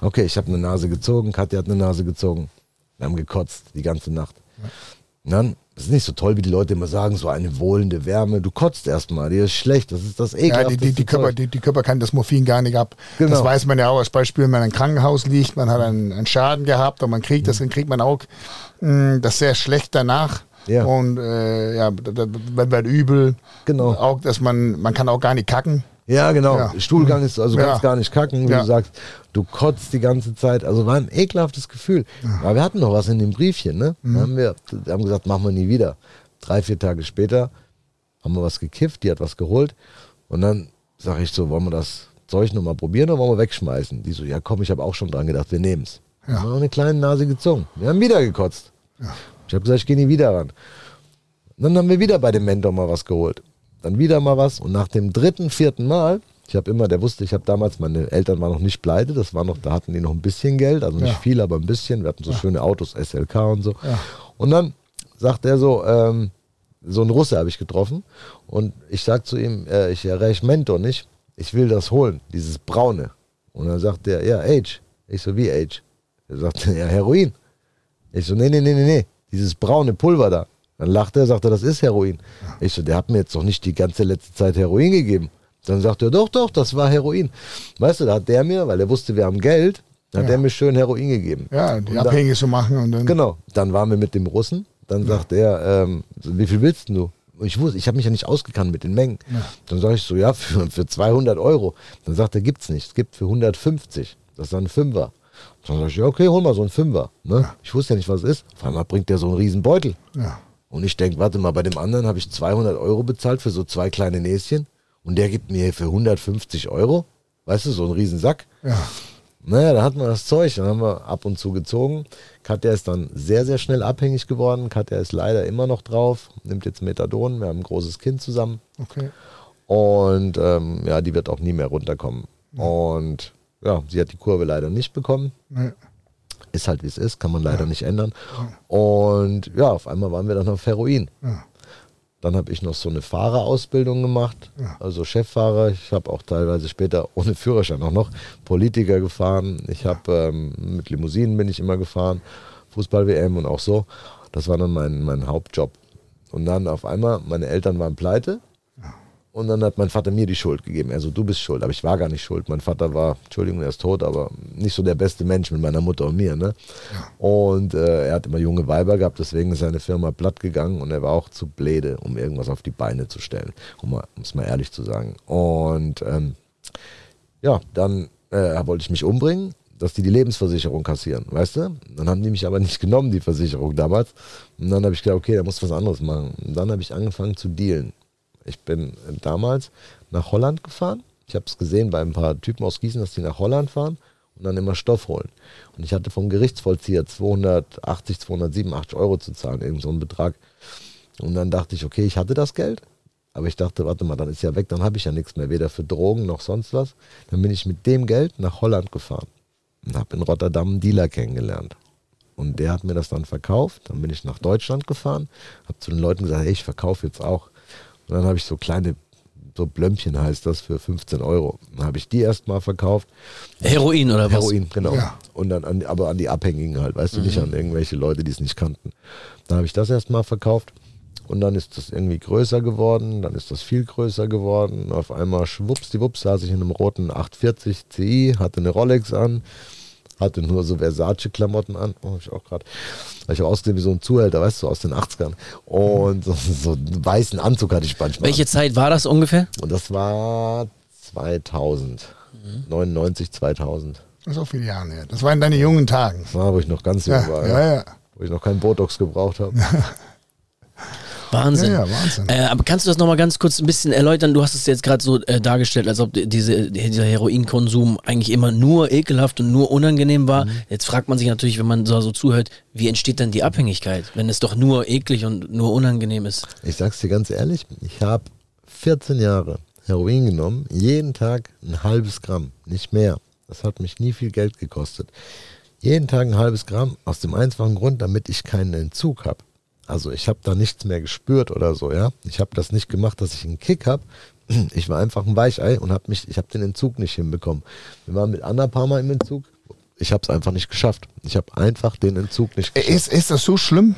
Okay, ich habe eine Nase gezogen, Katja hat eine Nase gezogen. Wir haben gekotzt die ganze Nacht. Und dann, das ist nicht so toll, wie die Leute immer sagen, so eine wohlende Wärme. Du kotzt erstmal, dir ist schlecht, das ist das Ja, ekelhafteste die, die, die, Körper, die, die Körper kann das Morphin gar nicht ab. Genau. Das weiß man ja auch als Beispiel, wenn man im Krankenhaus liegt, man hat einen, einen Schaden gehabt und man kriegt das, dann kriegt man auch mh, das sehr schlecht danach. Ja. Und äh, ja, da- da- man wird übel. Genau. Auch, dass man, man kann auch gar nicht kacken. Ja, genau. Ja. Stuhlgang ist, also Ja. kannst gar nicht kacken, wie Ja. du sagst. Du kotzt die ganze Zeit. Also war ein ekelhaftes Gefühl. Aber wir hatten noch was in dem Briefchen, ne? Mhm. Da haben wir wir haben gesagt, machen wir nie wieder. Drei, vier Tage später haben wir was gekifft, die hat was geholt. Und dann sage ich so, wollen wir das Zeug nochmal probieren oder wollen wir wegschmeißen? Die so, ja komm, ich habe auch schon dran gedacht, wir nehmen's. Ja. Haben wir eine kleine Nase gezogen. Wir haben wieder gekotzt. Ich habe gesagt, ich gehe nie wieder ran. Und dann haben wir wieder bei dem Mentor mal was geholt. Dann wieder mal was. Und nach dem dritten, vierten Mal, ich habe immer, der wusste, ich habe damals, meine Eltern waren noch nicht pleite, das war noch, da hatten die noch ein bisschen Geld, also nicht Ja. viel, aber ein bisschen. Wir hatten so schöne Autos, SLK und so. Ja. Und dann sagt er so, ähm, so ein Russe habe ich getroffen und ich sag zu ihm, äh, ich erreiche Mentor nicht, ich will das holen, dieses Braune. Und dann sagt der, ja, Age. Ich so, wie Age? Er sagt, ja, Heroin. Ich so, nee, nee, nee, nee, nee, dieses braune Pulver da. Dann lacht er, sagt er, das ist Heroin. Ich so, der hat mir jetzt doch nicht die ganze letzte Zeit Heroin gegeben. Dann sagt er, doch, doch, das war Heroin. Weißt du, da hat der mir, weil er wusste, wir haben Geld, hat Ja. der mir schön Heroin gegeben. Ja, die Und dann- abhängig zu machen und dann. Genau. Dann waren wir mit dem Russen. Dann sagt er, ähm, wie viel willst du? Und Ich wusste, ich habe mich ja nicht ausgekannt mit den Mengen. Dann sage ich so, ja, für, für 200 Euro. Dann sagt er, gibt's nicht. Es gibt für 150. Das ist dann ein Fünfer. Dann sage ich, ja, okay, hol mal so einen Fünfer. Ne? Ich wusste ja nicht, was es ist. Auf einmal bringt der so einen riesen Beutel. Ja. Und ich denke, warte mal, bei dem anderen habe ich 200 Euro bezahlt für so zwei kleine Näschen. Und der gibt mir für 150 Euro. Weißt du, so einen riesen Sack. Ja. Naja, da hatten wir das Zeug, dann haben wir ab und zu gezogen. Katja ist dann sehr, sehr schnell abhängig geworden. Katja ist leider immer noch drauf, nimmt jetzt Methadon. Wir haben ein großes Kind zusammen. Okay. Und ähm, ja, die wird auch nie mehr runterkommen. Und ja, sie hat die Kurve leider nicht bekommen. Nee. Ist halt wie es ist, kann man leider nicht ändern. Und ja, auf einmal waren wir dann auf Heroin. Ja. Dann habe ich noch so eine Fahrerausbildung gemacht, also Cheffahrer. Ich habe auch teilweise später ohne Führerschein auch noch Politiker gefahren. Ich habe ähm, mit Limousinen bin ich immer gefahren, Fußball-WM und auch so. Das war dann mein, mein Hauptjob. Und dann auf einmal, meine Eltern waren pleite. Und dann hat mein Vater mir die Schuld gegeben. Also du bist schuld, aber ich war gar nicht schuld. Mein Vater war, Entschuldigung, er ist tot, aber nicht so der beste Mensch mit meiner Mutter und mir. Ne? Und äh, er hat immer junge Weiber gehabt, deswegen ist seine Firma platt gegangen und er war auch zu blöde, um irgendwas auf die Beine zu stellen, um es mal ehrlich zu sagen. Und ähm, ja, dann äh, wollte ich mich umbringen, dass die die Lebensversicherung kassieren, weißt du? Dann haben die mich aber nicht genommen, die Versicherung damals. Und dann habe ich gedacht, okay, da muss was anderes machen. Und dann habe ich angefangen zu dealen. Ich bin damals nach Holland gefahren. Ich habe es gesehen bei ein paar Typen aus Gießen, dass die nach Holland fahren und dann immer Stoff holen. Und ich hatte vom Gerichtsvollzieher 280, 287 Euro zu zahlen, irgend so einen Betrag. Und dann dachte ich, okay, ich hatte das Geld, aber ich dachte, warte mal, dann ist ja weg, dann habe ich ja nichts mehr, weder für Drogen noch sonst was. Dann bin ich mit dem Geld nach Holland gefahren und habe in Rotterdam einen Dealer kennengelernt. Und der hat mir das dann verkauft. Dann bin ich nach Deutschland gefahren, habe zu den Leuten gesagt, hey, ich verkaufe jetzt auch. Und dann habe ich so kleine, so Blömpchen heißt das, für 15 Euro. Dann habe ich die erstmal verkauft. Heroin oder was? Heroin, genau. Ja. Und dann an, aber an die Abhängigen halt, weißt du, nicht an irgendwelche Leute, die es nicht kannten. Dann habe ich das erstmal verkauft. Und dann ist das irgendwie größer geworden, dann ist das viel größer geworden. Auf einmal schwuppsdiwupps saß ich in einem roten 840 CI, hatte eine Rolex an, hatte nur so Versace-Klamotten an. Oh, hab ich auch gerade. Ich habe ausgesehen wie so ein Zuhälter, weißt du, aus den 80ern. Und so, so einen weißen Anzug hatte ich manchmal. Welche Zeit war das ungefähr? Und das war 2000. 99, 2000. Das ist auch viele Jahre her. Das war in deinen jungen Tagen. Das war, wo ich noch ganz jung Ja, war. ja, ja. Wo ich noch keinen Botox gebraucht habe. Wahnsinn. Ja, ja, Wahnsinn. Äh, aber kannst du das nochmal ganz kurz ein bisschen erläutern? Du hast es jetzt gerade so äh, dargestellt, als ob diese, dieser Heroinkonsum eigentlich immer nur ekelhaft und nur unangenehm war. Mhm. Jetzt fragt man sich natürlich, wenn man so, so zuhört, wie entsteht denn die Abhängigkeit, wenn es doch nur eklig und nur unangenehm ist? Ich sag's dir ganz ehrlich, ich habe 14 Jahre Heroin genommen, jeden Tag ein halbes Gramm, nicht mehr. Das hat mich nie viel Geld gekostet. Jeden Tag ein halbes Gramm, aus dem einfachen Grund, damit ich keinen Entzug habe. Also ich habe da nichts mehr gespürt oder so, ja. Ich habe das nicht gemacht, dass ich einen Kick habe. Ich war einfach ein Weichei und habe mich, ich habe den Entzug nicht hinbekommen. Wir waren mit Anna ein paar Mal im Entzug. Ich habe es einfach nicht geschafft. Ich habe einfach den Entzug nicht geschafft. Ist, ist das so schlimm?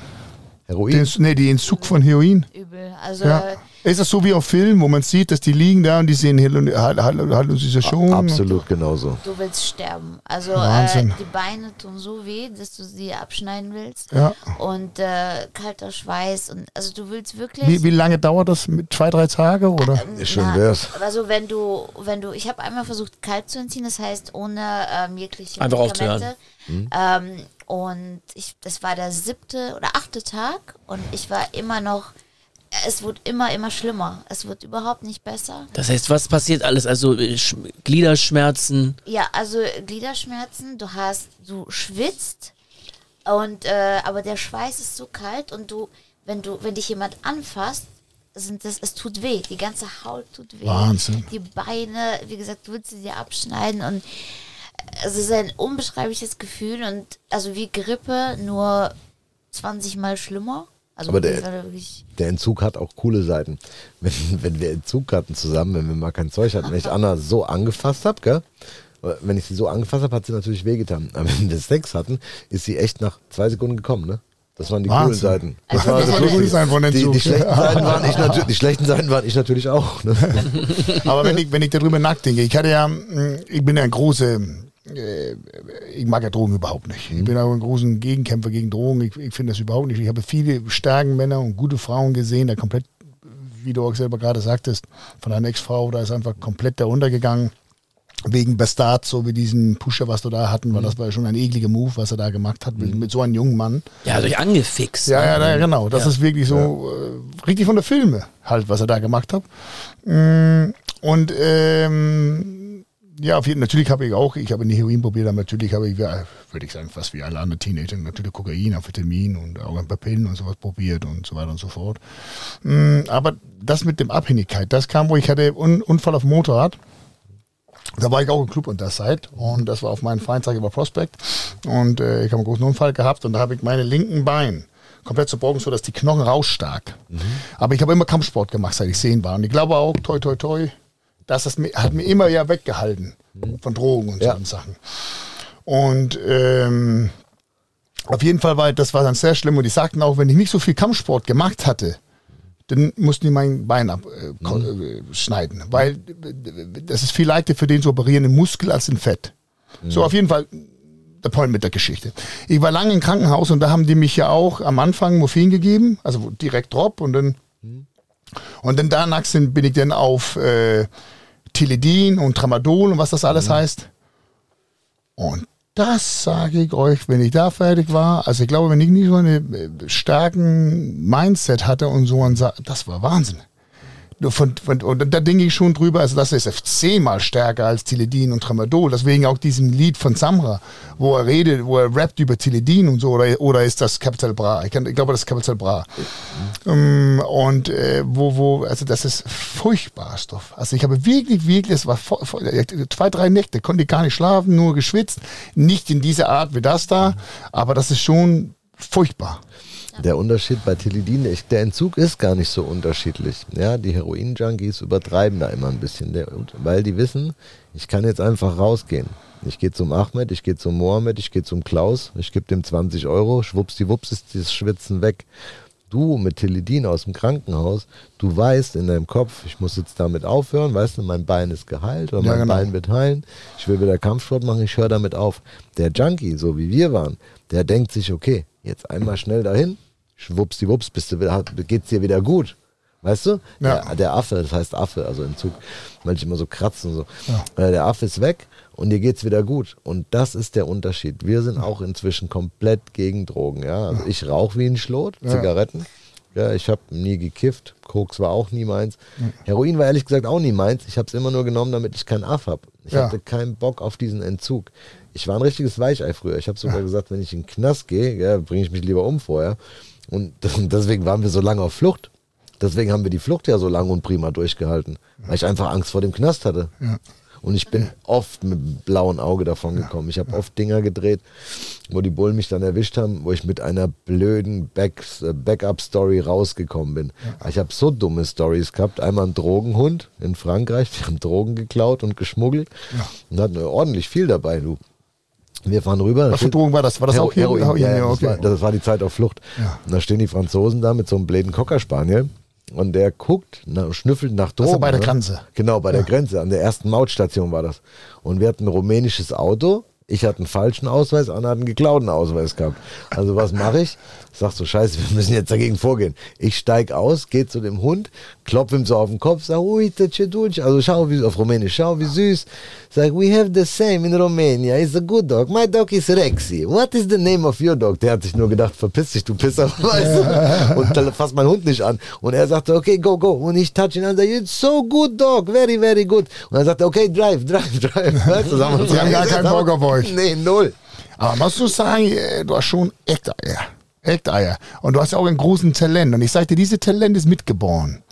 Heroin. Den, nee, die Entzug von Heroin? Übel. Also Ja. Ist das so wie auf Filmen, wo man sieht, dass die liegen da und die sehen Hall- Hall- Hall- Halluzination? Absolut genauso. du willst sterben. Also äh, Wahnsinn. die Beine tun so weh, dass du sie abschneiden willst. Ja. Und äh, kalter Schweiß. Und also du willst wirklich. Wie, wie lange dauert das? Mit zwei, drei Tage? Oder? Schön wär's. Also wenn du, wenn du, ich habe einmal versucht kalt zu entziehen, das heißt ohne ähm, jegliche Einfach Medikamente. Ähm, und ich, das war der siebte oder achte Tag und ich war immer noch, es wird immer, immer schlimmer. Es wird überhaupt nicht besser. Das heißt, was passiert alles? Also äh, Sch Gliederschmerzen, Ja, also Gliederschmerzen, du hast, du schwitzt und äh, aber der Schweiß ist so kalt und du, wenn du, wenn dich jemand anfasst, sind das, es tut weh, die ganze Haut tut weh. Wahnsinn. Die Beine, wie gesagt, du willst sie dir abschneiden und es ist ein unbeschreibliches Gefühl und also wie Grippe, nur 20 mal schlimmer. Also Aber der- das der Entzug hat auch coole Seiten. Wenn, wenn wir Entzug hatten zusammen, wenn wir mal kein Zeug hatten, wenn ich Anna so angefasst habe, gell? Wenn ich sie so angefasst habe, hat sie natürlich wehgetan. Aber wenn wir Sex hatten, ist sie echt nach zwei Sekunden gekommen, ne? Das waren die coolen Wahnsinn. Seiten. Also war das das war die guten Seiten von die, Entzug. die, schlechten Seiten waren ich natürlich, die schlechten Seiten waren ich natürlich auch. Ne? Aber wenn ich, wenn ich darüber nachdenke, ich hatte ja, mh, ich bin ja ein großer, ich mag ja Drogen überhaupt nicht. Ich bin auch ein großer Gegenkämpfer gegen Drogen. Ich, ich finde das überhaupt nicht. Ich habe viele starke Männer und gute Frauen gesehen, da komplett, wie du auch selber gerade sagtest, von einer Ex-Frau, da ist einfach komplett der untergegangen. Wegen Bastard, so wie diesen Pusher, was wir da hatten, weil das war schon ein ekliger Move, was er da gemacht hat, mit, mit so einem jungen Mann. ja, durch angefixt. Ja, ja, ne? ja, genau. Das ist wirklich so äh, richtig von der Filme halt, was er da gemacht hat. Mm, Und ähm, ja, auf jeden, natürlich habe ich auch, ich habe eine Heroin probiert, aber natürlich habe ich, würde ich sagen, fast wie alle anderen Teenager, natürlich Kokain, Amphetamin und auch ein paar Pillen und sowas probiert und so weiter und so fort. Mm, Aber das mit dem Abhängigkeit, das kam, wo ich hatte Un Unfall auf dem Motorrad. Da war ich auch im Club unter Zeit und das war auf meinen Feindsag über Prospect und äh, ich habe einen großen Unfall gehabt und da habe ich meine linken Bein komplett zerbrochen, so dass die Knochen rausstark. Aber ich habe immer Kampfsport gemacht, seit ich zehn war. Und ich glaube auch, toi, toi, toi, das hat mir, hat mir immer ja weggehalten von Drogen und Ja. solchen Sachen. Und ähm, auf jeden Fall war das war dann sehr schlimm. Und die sagten auch, wenn ich nicht so viel Kampfsport gemacht hatte, dann mussten die mein Bein abschneiden. Äh, ko- äh. Weil das ist viel leichter für den zu operieren im Muskel als im Fett. So, auf jeden Fall der Point mit der Geschichte. Ich war lange im Krankenhaus und da haben die mich ja auch am Anfang Morphin gegeben, also direkt Drop und dann und dann danach sind, bin ich dann auf äh, Tilidin und Tramadol und was das alles heißt. Und das sage ich euch, wenn ich da fertig war. Also ich glaube, wenn ich nicht so einen äh, starken Mindset hatte und so ein, Sa- das war Wahnsinn. Nur Von, von, und da denke ich schon drüber, also das ist zehnmal stärker als Tilidin und Tramadol. Deswegen auch diesem Lied von Samra, wo er redet, wo er rappt über Tilidin und so, oder, oder ist das Capital Bra? Ich, kann, ich glaube, das ist Capital Bra. Ähm, und äh, wo, wo, also das ist furchtbarer Stoff. Also ich habe wirklich, wirklich, es war voll, voll, zwei, drei Nächte, konnte ich gar nicht schlafen, nur geschwitzt. Nicht in dieser Art wie das da, aber das ist schon furchtbar. Der Unterschied bei Tilidin, der- der Entzug ist gar nicht so unterschiedlich. Ja, die Heroin-Junkies übertreiben da immer ein bisschen, der, weil die wissen, ich kann jetzt einfach rausgehen. Ich gehe zum Ahmed, ich gehe zum Mohammed, ich gehe zum Klaus, ich gebe dem 20 Euro, schwuppsdiwupps ist das Schwitzen weg. Du mit Tilidin aus dem Krankenhaus, du weißt in deinem Kopf, ich muss jetzt damit aufhören, weißt du, mein Bein ist geheilt oder Ja, mein genau. Bein wird heilen, ich will wieder Kampfsport machen, ich höre damit auf. Der Junkie, so wie wir waren, der denkt sich, okay, jetzt einmal schnell dahin, schwuppsdiwupps, bist du wieder, geht's dir wieder gut. Weißt du? Ja. Der, der Affe, das heißt Affe, also im Zug, manche immer so kratzen und so. Äh, Der Affe ist weg und dir geht's wieder gut. Und das ist der Unterschied. Wir sind auch inzwischen komplett gegen Drogen. Ja? Also ich rauche wie ein Schlot, Zigaretten. Ja, ich habe nie gekifft. Koks war auch nie meins. Heroin war ehrlich gesagt auch nie meins. Ich habe es immer nur genommen, damit ich keinen Aff habe. Ich Ja. hatte keinen Bock auf diesen Entzug. Ich war ein richtiges Weichei früher. Ich habe sogar gesagt, wenn ich in den Knast gehe, ja, bringe ich mich lieber um vorher. Und deswegen waren wir so lange auf Flucht. Deswegen haben wir die Flucht ja so lang und prima durchgehalten, weil ich einfach Angst vor dem Knast hatte. Und ich bin oft mit blauen Auge davon gekommen. Ich habe oft Dinger gedreht, wo die Bullen mich dann erwischt haben, wo ich mit einer blöden Back äh, Backup-Story rausgekommen bin. Ich habe so dumme Stories gehabt. Einmal ein Drogenhund in Frankreich. Wir haben Drogen geklaut und geschmuggelt und hatten ordentlich viel dabei, du. Wir fahren rüber. Was für Drogen war das? War das Hero- auch hier? Heroin, Heroin, ja, ja, ja, das, okay. war, das war die Zeit auf Flucht. Ja. Und da stehen die Franzosen da mit so einem bläden Cocker Spaniel und der guckt, na, schnüffelt nach Drogen. Also bei der ne? Grenze. Genau, bei der Grenze. An der ersten Mautstation war das. Und wir hatten ein rumänisches Auto. Ich hatte einen falschen Ausweis, Anna hat einen geklauten Ausweis gehabt. Also was mache ich? Sag so, scheiße, wir müssen jetzt dagegen vorgehen. Ich steig aus, gehe zu dem Hund, klopf ihm so auf den Kopf, sag, uite ce dulce. Also schau, wie, auf Rumänisch, schau, wie süß. Sag, we have the same in Romania. It's a good dog. My dog is Rexy. What is the name of your dog? Der hat sich nur gedacht, verpiss dich, du Pisser, weißt du? Und dann fasst mein Hund nicht an. Und er sagte, okay, go, go. Und ich touch ihn an, sag, it's so good dog, very, very good. Und er sagte, okay, drive, drive, drive. Weißt du, sagen wir Sie haben gar keinen Bock auf euch. Nee, null. Aber musst du sagen, äh, du hast schon echte Eier. Echte Eier. Und du hast ja auch einen großen Talent. Und ich sagte, dieses Talent ist mitgeboren.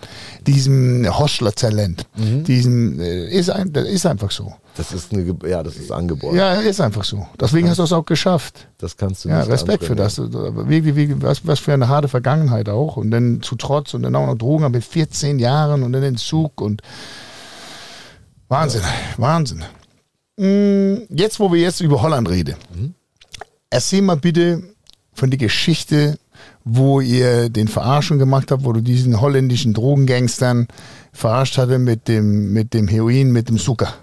Diesem Hoschler-Talent. Diesem, äh, ist, ein, das ist einfach so. Das ist eine, ja, das ist angeboren. Ja, ist einfach so. Deswegen hast du es auch geschafft. Das kannst du Ja, nicht Respekt für das. Wirklich, wirklich, was, was für eine harte Vergangenheit auch. Und dann zu Trotz und dann auch noch Drogen mit 14 Jahren und dann Entzug und Wahnsinn, Wahnsinn. Mm, Jetzt, wo wir jetzt über Holland reden, erzähl mal bitte von der Geschichte, wo ihr den Verarschung gemacht habt, wo du diesen holländischen Drogengangstern verarscht hatte mit dem, mit dem Heroin, mit dem Zucker.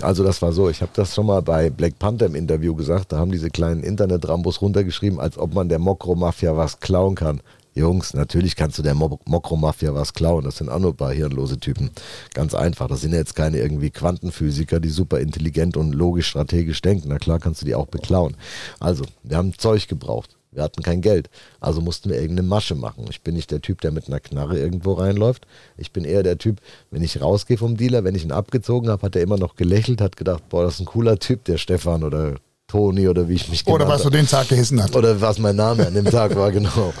Also das war so, ich habe das schon mal bei Black Panther im Interview gesagt, da haben diese kleinen Internet-Rambos runtergeschrieben, als ob man der Mokro-Mafia was klauen kann. Jungs, natürlich kannst du der Mo- Mokro-Mafia was klauen, das sind auch nur ein paar hirnlose Typen. Ganz einfach, das sind ja jetzt keine irgendwie Quantenphysiker, die super intelligent und logisch strategisch denken. Na klar kannst du die auch beklauen. Also, wir haben Zeug gebraucht. Wir hatten kein Geld. Also mussten wir irgendeine Masche machen. Ich bin nicht der Typ, der mit einer Knarre irgendwo reinläuft. Ich bin eher der Typ, wenn ich rausgehe vom Dealer, wenn ich ihn abgezogen habe, hat er immer noch gelächelt, hat gedacht, boah, das ist ein cooler Typ, der Stefan oder Toni oder wie ich mich Oder genannt was du den Tag gehissen hast. Oder was mein Name an dem Tag war, genau.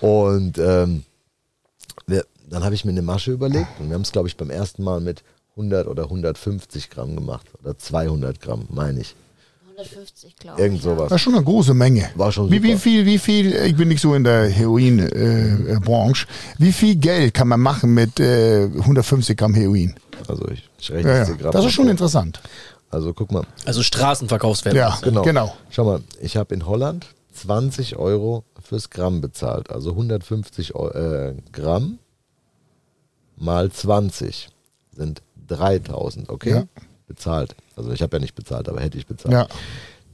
Und ähm, wir, dann habe ich mir eine Masche überlegt und wir haben es, glaube ich, beim ersten Mal mit 100 oder 150 Gramm gemacht oder 200 Gramm, meine ich. 150, glaube ich. Irgend sowas. Das ist schon eine große Menge. War schon wie, wie viel, wie viel, ich bin nicht so in der Heroin-Branche, äh, Branche. wie viel Geld kann man machen mit äh, 150 Gramm Heroin? Also ich, ich rechne Ja, jetzt ja. hier gerade Das ist schon interessant. Also guck mal, Also Straßenverkaufswert. Ja, genau. genau. Schau mal, ich habe in Holland 20 Euro fürs Gramm bezahlt. Also 150 Eu äh, Gramm mal 20 sind 3000, okay? Ja. Bezahlt. Also ich habe ja nicht bezahlt, aber hätte ich bezahlt. Ja.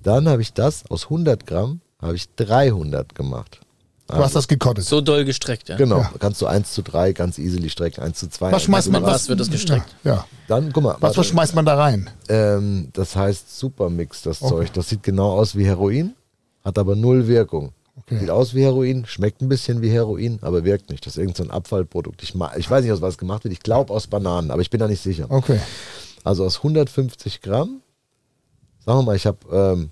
Dann habe ich das aus 100 Gramm, habe ich 300 gemacht. Du hast das gekottet. So doll gestreckt, ja. Genau, Ja. kannst du 1 zu 3 ganz easily strecken, 1 zu 2. Was schmeißt man, was was, wird das gestreckt? Ja. Dann, guck mal, Was, warte. was schmeißt man da rein? Ähm, das heißt Supermix, das Okay. Zeug. Das sieht genau aus wie Heroin, hat aber null Wirkung. Okay. Sieht aus wie Heroin, schmeckt ein bisschen wie Heroin, aber wirkt nicht. Das ist irgendein so ein Abfallprodukt. Ich, ich weiß nicht, aus was gemacht wird. Ich glaube aus Bananen, aber ich bin da nicht sicher. Okay. Also aus 150 Gramm, sagen wir mal, ich habe, ähm,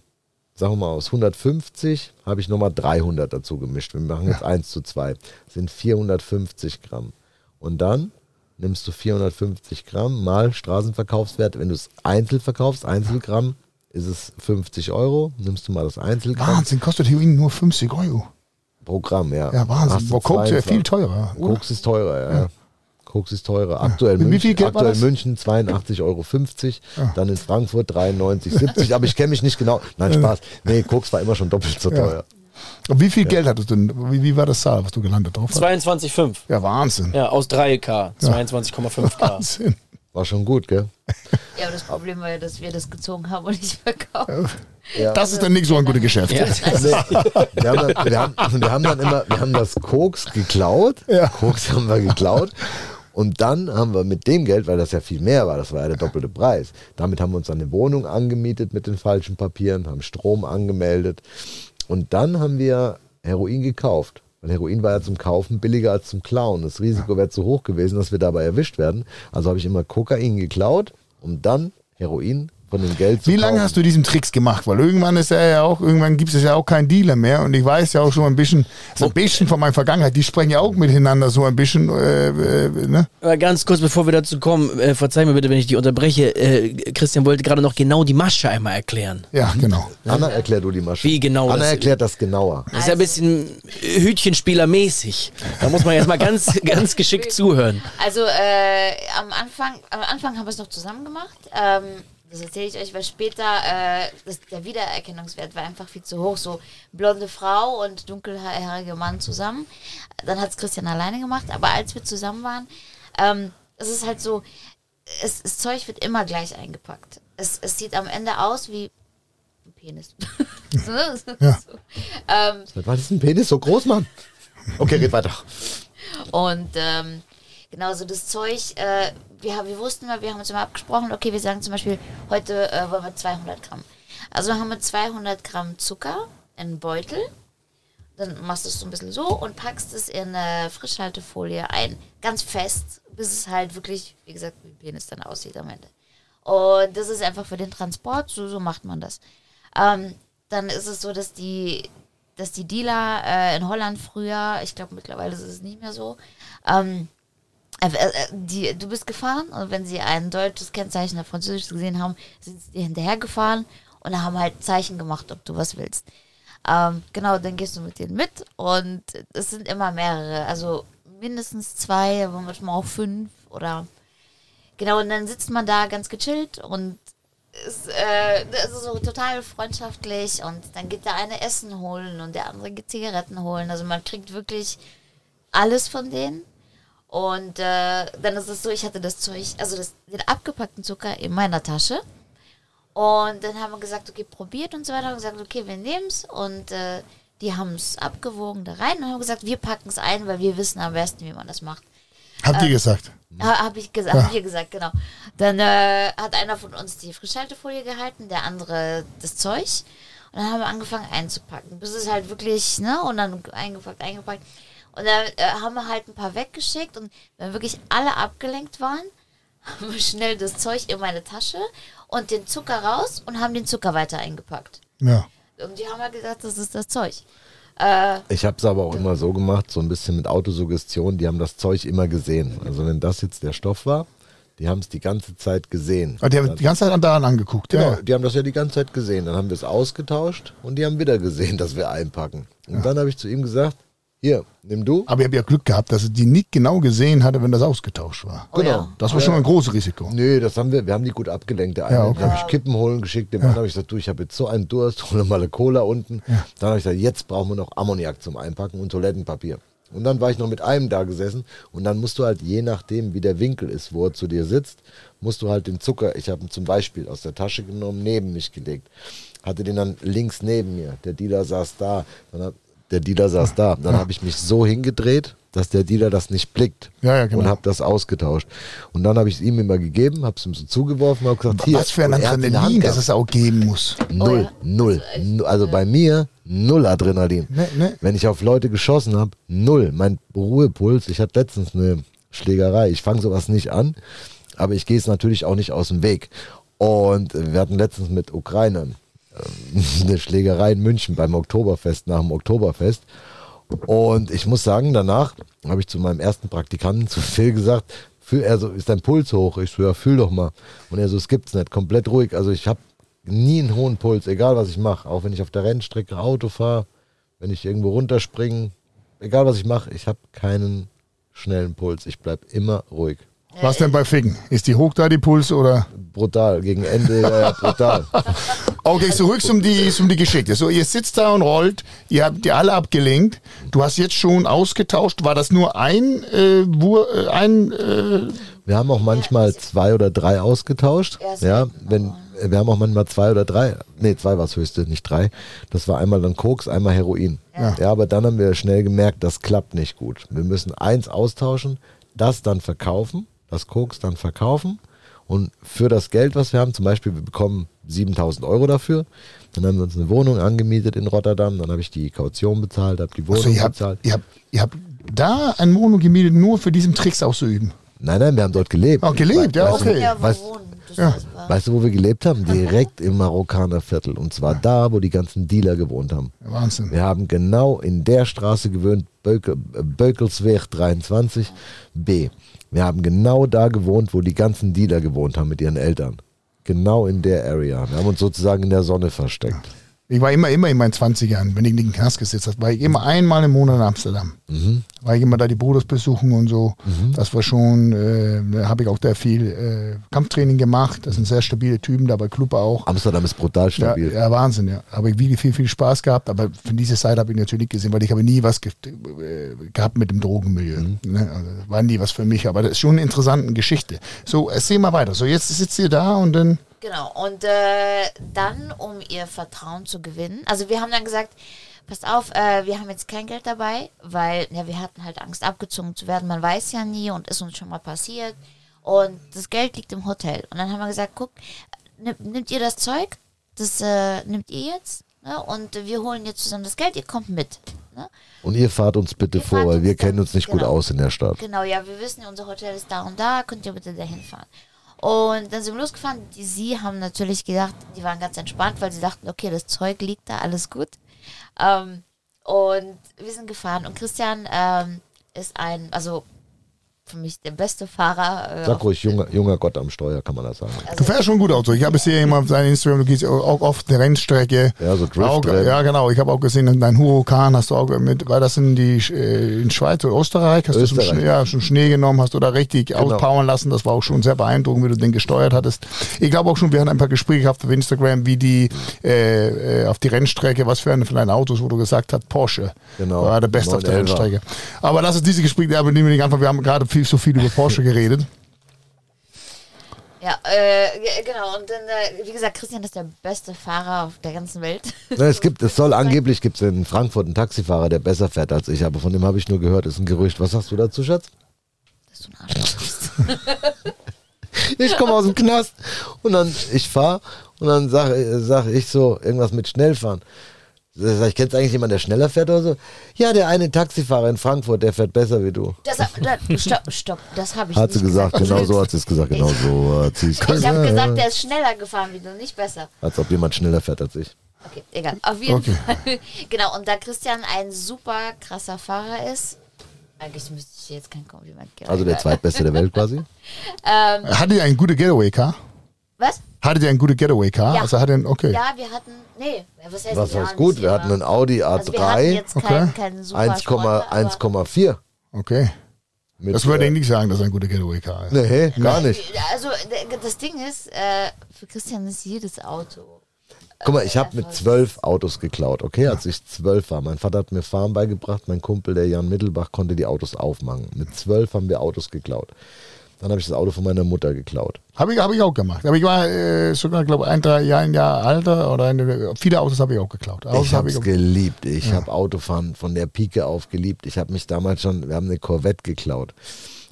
sagen wir mal, aus 150 habe ich nochmal 300 dazu gemischt. Wir machen jetzt 1 zu 2. Das sind 450 Gramm. Und dann nimmst du 450 Gramm mal Straßenverkaufswert. Wenn du es einzeln verkaufst, Einzelgramm, ist es 50 Euro. Nimmst du mal das Einzelgramm Wahnsinn, kostet Heroin nur 50 Euro. pro Gramm, ja. Ja, Wahnsinn. Wo Koks ja 22. viel teurer. oder? Koks ist teurer, ja. ja. Koks ist teurer. Aktuell, Wie München, viel Geld war aktuell? München 82,50 Euro. Dann in Frankfurt 93,70. aber ich kenne mich nicht genau. Nein, Spaß. Nee, Koks war immer schon doppelt so teuer. Und wie viel Geld hattest du denn? Wie, wie war das Zahl, was du gelandet drauf hast? 22,5. Ja, Wahnsinn. Ja, aus 3K. 22,5K. Wahnsinn. War schon gut, gell? Ja, aber das Problem war ja, dass wir das gezogen haben und nicht verkauft. Das ist dann nicht so ein gutes Geschäft. Ja. Wir haben, dann, wir, haben, wir haben dann immer, wir haben das Koks geklaut. Ja. Koks haben wir geklaut. Und dann haben wir mit dem Geld, weil das ja viel mehr war, das war ja der doppelte Preis, damit haben wir uns eine Wohnung angemietet mit den falschen Papieren, haben Strom angemeldet. Und dann haben wir Heroin gekauft. Weil Heroin war ja zum Kaufen billiger als zum Klauen. Das Risiko wäre zu hoch gewesen, dass wir dabei erwischt werden. Also habe ich immer Kokain geklaut, um dann Heroin von dem Geld zu Wie lange hast du diesen Tricks gemacht? Weil irgendwann ist er ja auch, irgendwann gibt es ja auch keinen Dealer mehr. Und ich weiß ja auch schon ein bisschen, so ein bisschen von meiner Vergangenheit, die sprechen ja auch miteinander so ein bisschen, äh, äh, ne? Aber ganz kurz, bevor wir dazu kommen, äh, verzeih mir bitte, wenn ich dich unterbreche. Äh, Christian wollte gerade noch genau die Masche einmal erklären. Ja, genau. Anna, erklär du die Maschine. Wie genau Anna das- erklärt das genauer. Das ist ja ein bisschen Hütchenspielermäßig. Da muss man jetzt mal ganz, ganz geschickt zuhören. Also äh, am Anfang, am Anfang haben wir es noch zusammen gemacht. Ähm, das erzähle ich euch, weil später äh, das, der Wiedererkennungswert war einfach viel zu hoch. So blonde Frau und dunkelhaarige Mann zusammen. Dann hat es Christian alleine gemacht. Aber als wir zusammen waren, ähm, es ist halt so, es, das Zeug wird immer gleich eingepackt. Es, es sieht am Ende aus wie ein Penis. so, Ja. so. Ähm, Was ist ein Penis so groß, Mann? Okay, red weiter. Und ähm, genau so das Zeug, äh, wir, wir wussten mal, wir haben uns immer abgesprochen, okay, wir sagen zum Beispiel, heute äh, wollen wir 200 Gramm. Also haben wir 200 Gramm Zucker in einen Beutel. Dann machst du es so ein bisschen so und packst es in eine Frischhaltefolie ein, ganz fest, bis es halt wirklich, wie gesagt, wie Penis dann aussieht am Ende. Und das ist einfach für den Transport, so, so macht man das. Ähm, dann ist es so, dass die, dass die Dealer äh, in Holland früher, ich glaube mittlerweile ist es nicht mehr so, ähm, äh, äh, die, du bist gefahren und wenn sie ein deutsches Kennzeichen oder französisches gesehen haben, sind sie dir hinterhergefahren und haben halt Zeichen gemacht, ob du was willst. Ähm, genau, dann gehst du mit denen mit und es sind immer mehrere, also mindestens zwei, aber manchmal auch fünf oder genau, und dann sitzt man da ganz gechillt und ist, äh, ist so total freundschaftlich und dann geht der eine Essen holen und der andere geht Zigaretten holen. Also man kriegt wirklich alles von denen. Und äh, dann ist es so, ich hatte das Zeug, also das, den abgepackten Zucker in meiner Tasche. Und dann haben wir gesagt, okay, probiert und so weiter. Und gesagt, okay, wir nehmen es. Und äh, die haben es abgewogen da rein und haben gesagt, wir packen es ein, weil wir wissen am besten, wie man das macht. Habt ihr gesagt? Ha, Habe ich gesagt, hab wir gesagt, genau. Dann äh, hat einer von uns die Frischhaltefolie gehalten, der andere das Zeug. Und dann haben wir angefangen einzupacken, bis es halt wirklich, ne, und dann eingepackt, eingepackt. Und dann äh, haben wir halt ein paar weggeschickt und wenn wirklich alle abgelenkt waren, haben wir schnell das Zeug in meine Tasche und den Zucker raus und haben den Zucker weiter eingepackt. Ja. Und die haben halt gesagt, das ist das Zeug. Äh, Ich habe es aber auch immer so gemacht, so ein bisschen mit Autosuggestion, die haben das Zeug immer gesehen. Also wenn das jetzt der Stoff war, Die haben es die ganze Zeit gesehen. Ah, Die haben die ganze Zeit daran angeguckt. Genau, Ja. die haben das ja die ganze Zeit gesehen. Dann haben wir es ausgetauscht und die haben wieder gesehen, dass wir einpacken. Und dann habe ich zu ihm gesagt, hier, nimm du. Aber ich habe ja Glück gehabt, dass er die nicht genau gesehen hatte, wenn das ausgetauscht war. Oh, Genau. ja. Das war schon ein großes Risiko. Nee, das haben wir, wir haben die gut abgelenkt. Der eine Ja, okay. habe ich Kippen holen geschickt, dem anderen habe ich gesagt, du, ich habe jetzt so einen Durst, hol mal eine Cola unten. Dann habe ich gesagt, jetzt brauchen wir noch Ammoniak zum Einpacken und Toilettenpapier. Und dann war ich noch mit einem da gesessen und dann musst du halt, je nachdem, wie der Winkel ist, wo er zu dir sitzt, musst du halt den Zucker, ich habe ihn zum Beispiel aus der Tasche genommen, neben mich gelegt. Hatte den dann links neben mir. Der Dealer saß da. Dann hab, der Dealer saß da. Dann habe ich mich so hingedreht, dass der Dealer das nicht blickt. Ja, ja, genau. Und habe das ausgetauscht. Und dann habe ich es ihm immer gegeben, habe es ihm so zugeworfen, habe gesagt, hier. Was für ein Adrenalin, das gehabt. es auch geben muss. Null, Oh ja. null. Nu- Also bei mir null Adrenalin. Nee, nee. Wenn ich auf Leute geschossen habe, null. Mein Ruhepuls, ich hatte letztens eine Schlägerei. Ich fange sowas nicht an, aber ich gehe es natürlich auch nicht aus dem Weg. Und wir hatten letztens mit Ukrainern eine Schlägerei in München beim Oktoberfest, nach dem Oktoberfest. Und ich muss sagen, danach habe ich zu meinem ersten Praktikanten, zu Phil, gesagt, fühl, er so, ist dein Puls hoch? Ich so, ja, fühl doch mal. Und er so, es gibt's nicht, komplett ruhig. Also ich habe nie einen hohen Puls, egal was ich mache. Auch wenn ich auf der Rennstrecke Auto fahre, wenn ich irgendwo runterspringe, egal was ich mache, ich habe keinen schnellen Puls. Ich bleib immer ruhig. Was denn bei Ficken? Ist die hoch da, die Puls, oder? Brutal, gegen Ende, ja, ja, brutal. Okay, zurück zum die, zum die Geschichte. So, ihr sitzt da und rollt, ihr habt die alle abgelenkt. Du hast jetzt schon ausgetauscht. War das nur ein, äh, Wur, äh, ein äh, Wir haben auch manchmal zwei oder drei ausgetauscht. Ja, wenn, wir haben auch manchmal zwei oder drei, nee, zwei war das höchste, nicht drei. Das war einmal dann Koks, einmal Heroin. Ja. Ja. aber dann haben wir schnell gemerkt, das klappt nicht gut. Wir müssen eins austauschen, das dann verkaufen, das Koks dann verkaufen und für das Geld, was wir haben, zum Beispiel, wir bekommen 7000 Euro dafür, dann haben wir uns eine Wohnung angemietet in Rotterdam, dann habe ich die Kaution bezahlt, habe die Wohnung also ihr habt, bezahlt. ihr habt, ihr habt da ein Mono gemietet, nur für diesen Tricks auszuüben. Nein, nein, wir haben dort gelebt. Oh, gelebt, ja, Weißt du- okay. Ja, wo Weißt- Ja. Weißt du, wo wir gelebt haben? Direkt im Marokkanerviertel. Und zwar da, wo die ganzen Dealer gewohnt haben. Wahnsinn. Wir haben genau in der Straße gewohnt, Bökel, äh, Bökelsweg 23 B. Wir haben genau da gewohnt, wo die ganzen Dealer gewohnt haben mit ihren Eltern. Genau in der Area. Wir haben uns sozusagen in der Sonne versteckt. Ich war immer, immer in meinen 20ern, wenn ich nicht in den Knast gesetzt habe, war ich immer einmal im Monat in Amsterdam. Mhm. War ich immer da die Bruders besuchen und so. Das war schon, äh, da habe ich auch da viel äh, Kampftraining gemacht. Das sind sehr stabile Typen, da bei Club auch. Amsterdam ist brutal Ja, stabil. ja, Wahnsinn, ja. Habe ich wirklich viel, viel Spaß gehabt, aber von dieser Seite habe ich natürlich nicht gesehen, weil ich habe nie was ge äh, gehabt mit dem Drogenmilieu. Ne? Also, war nie was für mich, aber das ist schon eine interessante Geschichte. So, erzähl mal weiter. So, jetzt sitzt ihr da und dann, Genau, und äh, dann, um ihr Vertrauen zu gewinnen, also wir haben dann gesagt, passt auf, äh, wir haben jetzt kein Geld dabei, weil ja, wir hatten halt Angst, abgezogen zu werden. Man weiß ja nie und ist uns schon mal passiert. Und das Geld liegt im Hotel. Und dann haben wir gesagt, guck, nimm, nimmt ihr das Zeug, das äh, nimmt ihr jetzt, ne? und wir holen jetzt zusammen das Geld, ihr kommt mit. Ne? Und ihr fahrt uns bitte Ihr vor, weil wir kennen uns nicht gut genau. aus in der Stadt. Genau, ja, wir wissen, unser Hotel ist da und da, könnt ihr bitte dahin fahren. Und dann sind wir losgefahren. Die, sie haben natürlich gedacht, die waren ganz entspannt, weil sie dachten, okay, das Zeug liegt da, alles gut. Ähm, und wir sind gefahren. Und Christian ähm, ist ein, also für mich der beste Fahrer. Äh, Sag ruhig, junger, junger Gott am Steuer, kann man das sagen. du fährst schon gut Auto. Ich habe es hier immer auf deinem Instagram, du gehst auch oft eine Rennstrecke. Ja, so Auch, Driftrennen. ja, genau. Ich habe auch gesehen, dein Huracan hast du auch mit, war das in die äh, in Schweiz oder Österreich? Hast du Österreich. schon, Schnee, ja, schon Schnee genommen, hast du da richtig Genau. auspowern lassen. Das war auch schon sehr beeindruckend, wie du den gesteuert hattest. Ich glaube auch schon, wir hatten ein paar Gespräche gehabt auf Instagram, wie die äh, äh, auf die Rennstrecke, was für eine von deinen Autos, wo du gesagt hast, Porsche Genau, war der Beste auf der 911er. Rennstrecke. Aber lass uns diese Gespräche, aber nehmen wir nicht einfach, wir haben gerade viel, so viel über Porsche geredet. Ja, äh, ge- genau. Und dann, äh, wie gesagt, Christian ist der beste Fahrer auf der ganzen Welt. Na, es gibt, es soll angeblich gibt es in Frankfurt einen Taxifahrer, der besser fährt als ich, aber von dem habe ich nur gehört, ist ein Gerücht. Was sagst du dazu, Schatz? Dass du ein Arschloch bist. Ich komme aus dem Knast und dann ich fahre und dann sage sag ich so irgendwas mit Schnellfahren. Sag ich, kennst du eigentlich jemanden, der schneller fährt oder so? Ja, der eine Taxifahrer in Frankfurt, der fährt besser wie du. Das, da, stopp, stopp, das habe ich Hat nicht sie gesagt, genau so hat sie es gesagt, genau so hat sie es Ich habe gesagt. gesagt, der ist schneller gefahren wie du, nicht besser. Als ob jemand schneller fährt als ich. Okay, egal. Auf jeden Okay. Fall. Genau, und da Christian ein super krasser Fahrer ist, Eigentlich müsste ich jetzt kein Kompliment geben. Also der zweitbeste der Welt quasi. Ähm, Hattet ihr ein gutes Getaway-Car? Was? Hattet ihr ein gutes Getaway-Car? Ja. Also hat er, okay. Ja, wir hatten, nee, was heißt Was ja, heißt gut? Wir hatten einen Audi also wir hatten A3 jetzt Okay. keinen, keinen super 1,- Sportler, aber- 1,4. Okay. Mit, Das würde äh, ich nicht sagen, dass er ein guter Getaway-Car ist. Nee, gar nicht. Also das Ding ist, äh, für Christian ist jedes Auto. Guck mal, ich habe mit zwölf Autos geklaut, okay, als ich zwölf war. Mein Vater hat mir Fahren beigebracht, mein Kumpel, der Jan Mittelbach, konnte die Autos aufmachen. Mit zwölf haben wir Autos geklaut. Dann habe ich das Auto von meiner Mutter geklaut. Habe ich, hab ich auch gemacht. Aber ich war äh, sogar, glaube ich, ein, drei Jahre, ein Jahr alter oder eine, viele Autos habe ich auch geklaut. Autos Ich hab habe es auch- geliebt. Ich habe Autofahren von der Pike auf geliebt. Ich habe mich damals schon, wir haben eine Corvette geklaut.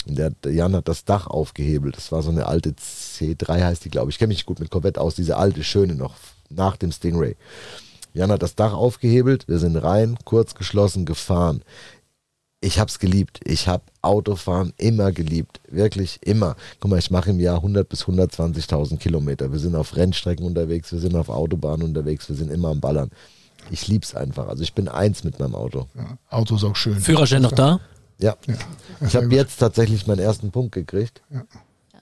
Und der, Jan hat das Dach aufgehebelt. Das war so eine alte C3 heißt die, glaube ich. Ich kenne mich gut mit Corvette aus. Diese alte, schöne noch, nach dem Stingray. Jan hat das Dach aufgehebelt. Wir sind rein, kurz geschlossen, gefahren. Ich habe es geliebt. Ich habe Autofahren immer geliebt. Wirklich immer. Guck mal, ich mache im Jahr 100 bis 120.000 Kilometer. Wir sind auf Rennstrecken unterwegs, wir sind auf Autobahnen unterwegs, wir sind immer am Ballern. Ich lieb's einfach. Also ich bin eins mit meinem Auto. Ja, Auto ist auch schön. Führerschein noch da? Ja. Ich habe jetzt tatsächlich meinen ersten Punkt gekriegt.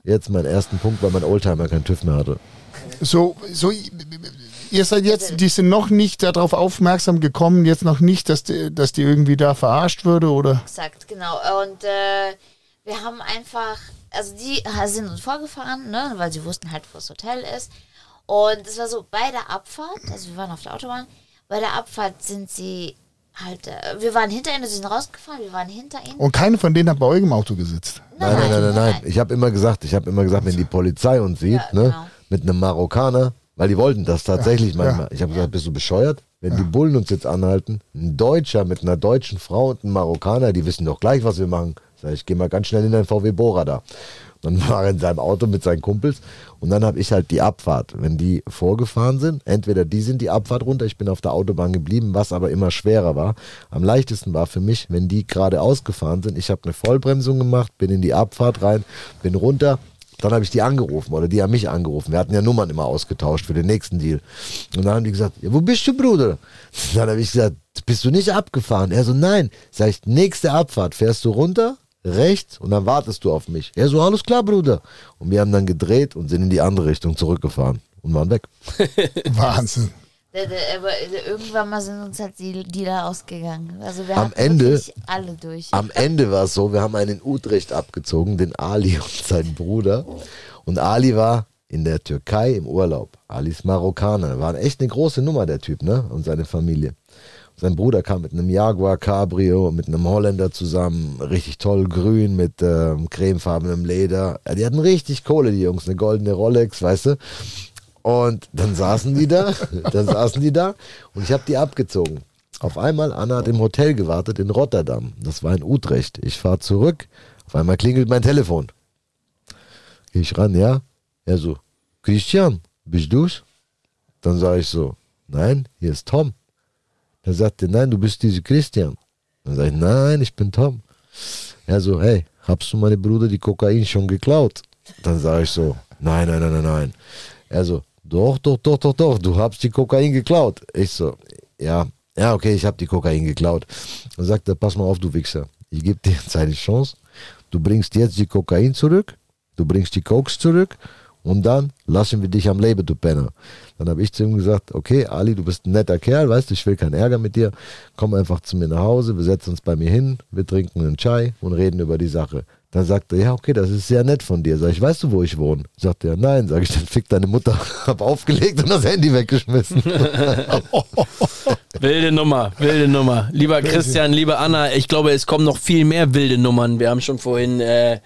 Jetzt meinen ersten Punkt, weil mein Oldtimer keinen TÜV mehr hatte. So, so, ihr seid jetzt, die sind noch nicht darauf aufmerksam gekommen, jetzt noch nicht, dass die, dass die irgendwie da verarscht würde oder? Exakt, genau. Und äh, wir haben einfach, also die sind uns vorgefahren, ne, weil sie wussten halt, wo das Hotel ist. Und es war so, bei der Abfahrt, also wir waren auf der Autobahn, bei der Abfahrt sind sie halt, äh, wir waren hinter ihnen, sie sind rausgefahren, wir waren hinter ihnen. Und keine von denen hat bei euch im Auto gesitzt. Nein, nein, nein, nein, nein. Ich habe immer gesagt, ich habe immer gesagt, wenn die Polizei uns sieht, Ja, ne, genau. mit einem Marokkaner, weil die wollten das tatsächlich Ja, manchmal. Ich habe gesagt, bist du bescheuert? Wenn die Bullen uns jetzt anhalten, ein Deutscher mit einer deutschen Frau und ein Marokkaner, die wissen doch gleich, was wir machen. Sag ich, geh mal ganz schnell in dein VW Bora da. Dann war er in seinem Auto mit seinen Kumpels und dann habe ich halt die Abfahrt. Wenn die vorgefahren sind, entweder die sind die Abfahrt runter, ich bin auf der Autobahn geblieben, was aber immer schwerer war. Am leichtesten war für mich, wenn die gerade ausgefahren sind, ich habe eine Vollbremsung gemacht, bin in die Abfahrt rein, bin runter, dann habe ich die angerufen oder die haben mich angerufen. Wir hatten ja Nummern immer ausgetauscht für den nächsten Deal. Und dann haben die gesagt, ja, wo bist du, Bruder? Dann habe ich gesagt, bist du nicht abgefahren? Er so, nein. Sag ich, nächste Abfahrt, fährst du runter, rechts und dann wartest du auf mich. Er so, alles klar, Bruder. Und wir haben dann gedreht und sind in die andere Richtung zurückgefahren und waren weg. Wahnsinn. Aber irgendwann mal sind uns halt die Dealer ausgegangen. Also wir Am Ende- alle durch. Am Ende war es so, wir haben einen in Utrecht abgezogen, den Ali und seinen Bruder. Und Ali war in der Türkei im Urlaub. Ali ist Marokkaner. War echt eine große Nummer, der Typ, ne? Und seine Familie. Sein Bruder kam mit einem Jaguar Cabrio, mit einem Holländer zusammen, richtig toll grün, mit ähm, cremefarbenem Leder. Ja, die hatten richtig Kohle, die Jungs, eine goldene Rolex, weißt du. Und dann saßen die da, dann saßen die da und ich habe die abgezogen. Auf einmal, Anna hat im Hotel gewartet in Rotterdam. Das war in Utrecht. Ich fahre zurück. Auf einmal klingelt mein Telefon. Geh ich ran, ja? Er so, Christian, bist du's? Dann sage ich so, nein, hier ist Tom. Er sagte, nein, du bist diese Christian. Dann sage ich, nein, ich bin Tom. Er so, hey, hast du meine Bruder die Kokain schon geklaut? Dann sage ich so, nein, nein, nein, nein, nein. Er so, doch, doch, doch, doch, doch, du hast die Kokain geklaut. Ich so, ja, ja, okay, ich habe die Kokain geklaut. Dann sagt er, pass mal auf, du Wichser, ich gebe dir jetzt eine Chance. Du bringst jetzt die Kokain zurück, du bringst die Koks zurück und dann lassen wir dich am Leben, du Penner. Dann habe ich zu ihm gesagt, okay, Ali, du bist ein netter Kerl, weißt du, ich will keinen Ärger mit dir. Komm einfach zu mir nach Hause, wir setzen uns bei mir hin, wir trinken einen Chai und reden über die Sache. Dann sagt er, ja, okay, das ist sehr nett von dir. Sag ich, weißt du, wo ich wohne? Sagt er, nein. Sag ich, dann fick deine Mutter. Hab aufgelegt und das Handy weggeschmissen. Wilde Nummer, wilde Nummer. Lieber Christian, liebe Anna, ich glaube, es kommen noch viel mehr wilde Nummern. Wir haben schon vorhin äh,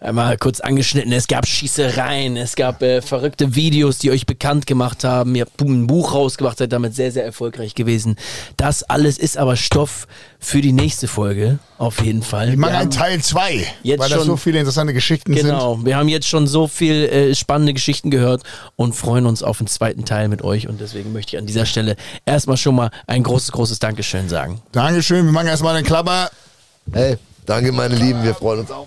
einmal kurz angeschnitten, es gab Schießereien, es gab äh, verrückte Videos, die euch bekannt gemacht haben. Ihr habt ein Buch rausgebracht, seid damit sehr, sehr erfolgreich gewesen. Das alles ist aber Stoff für die nächste Folge, auf jeden Fall. Ich einen haben- Teil 2, Jetzt weil da schon- so viele interessante Geschichten sind. Genau, wir haben jetzt schon so viel äh, spannende Geschichten gehört und freuen uns auf den zweiten Teil mit euch. Und deswegen möchte ich an dieser Stelle erstmal schon mal ein großes, großes Dankeschön sagen. Dankeschön, wir machen erstmal den Klapper. Hey, danke, meine Lieben, wir freuen uns auch.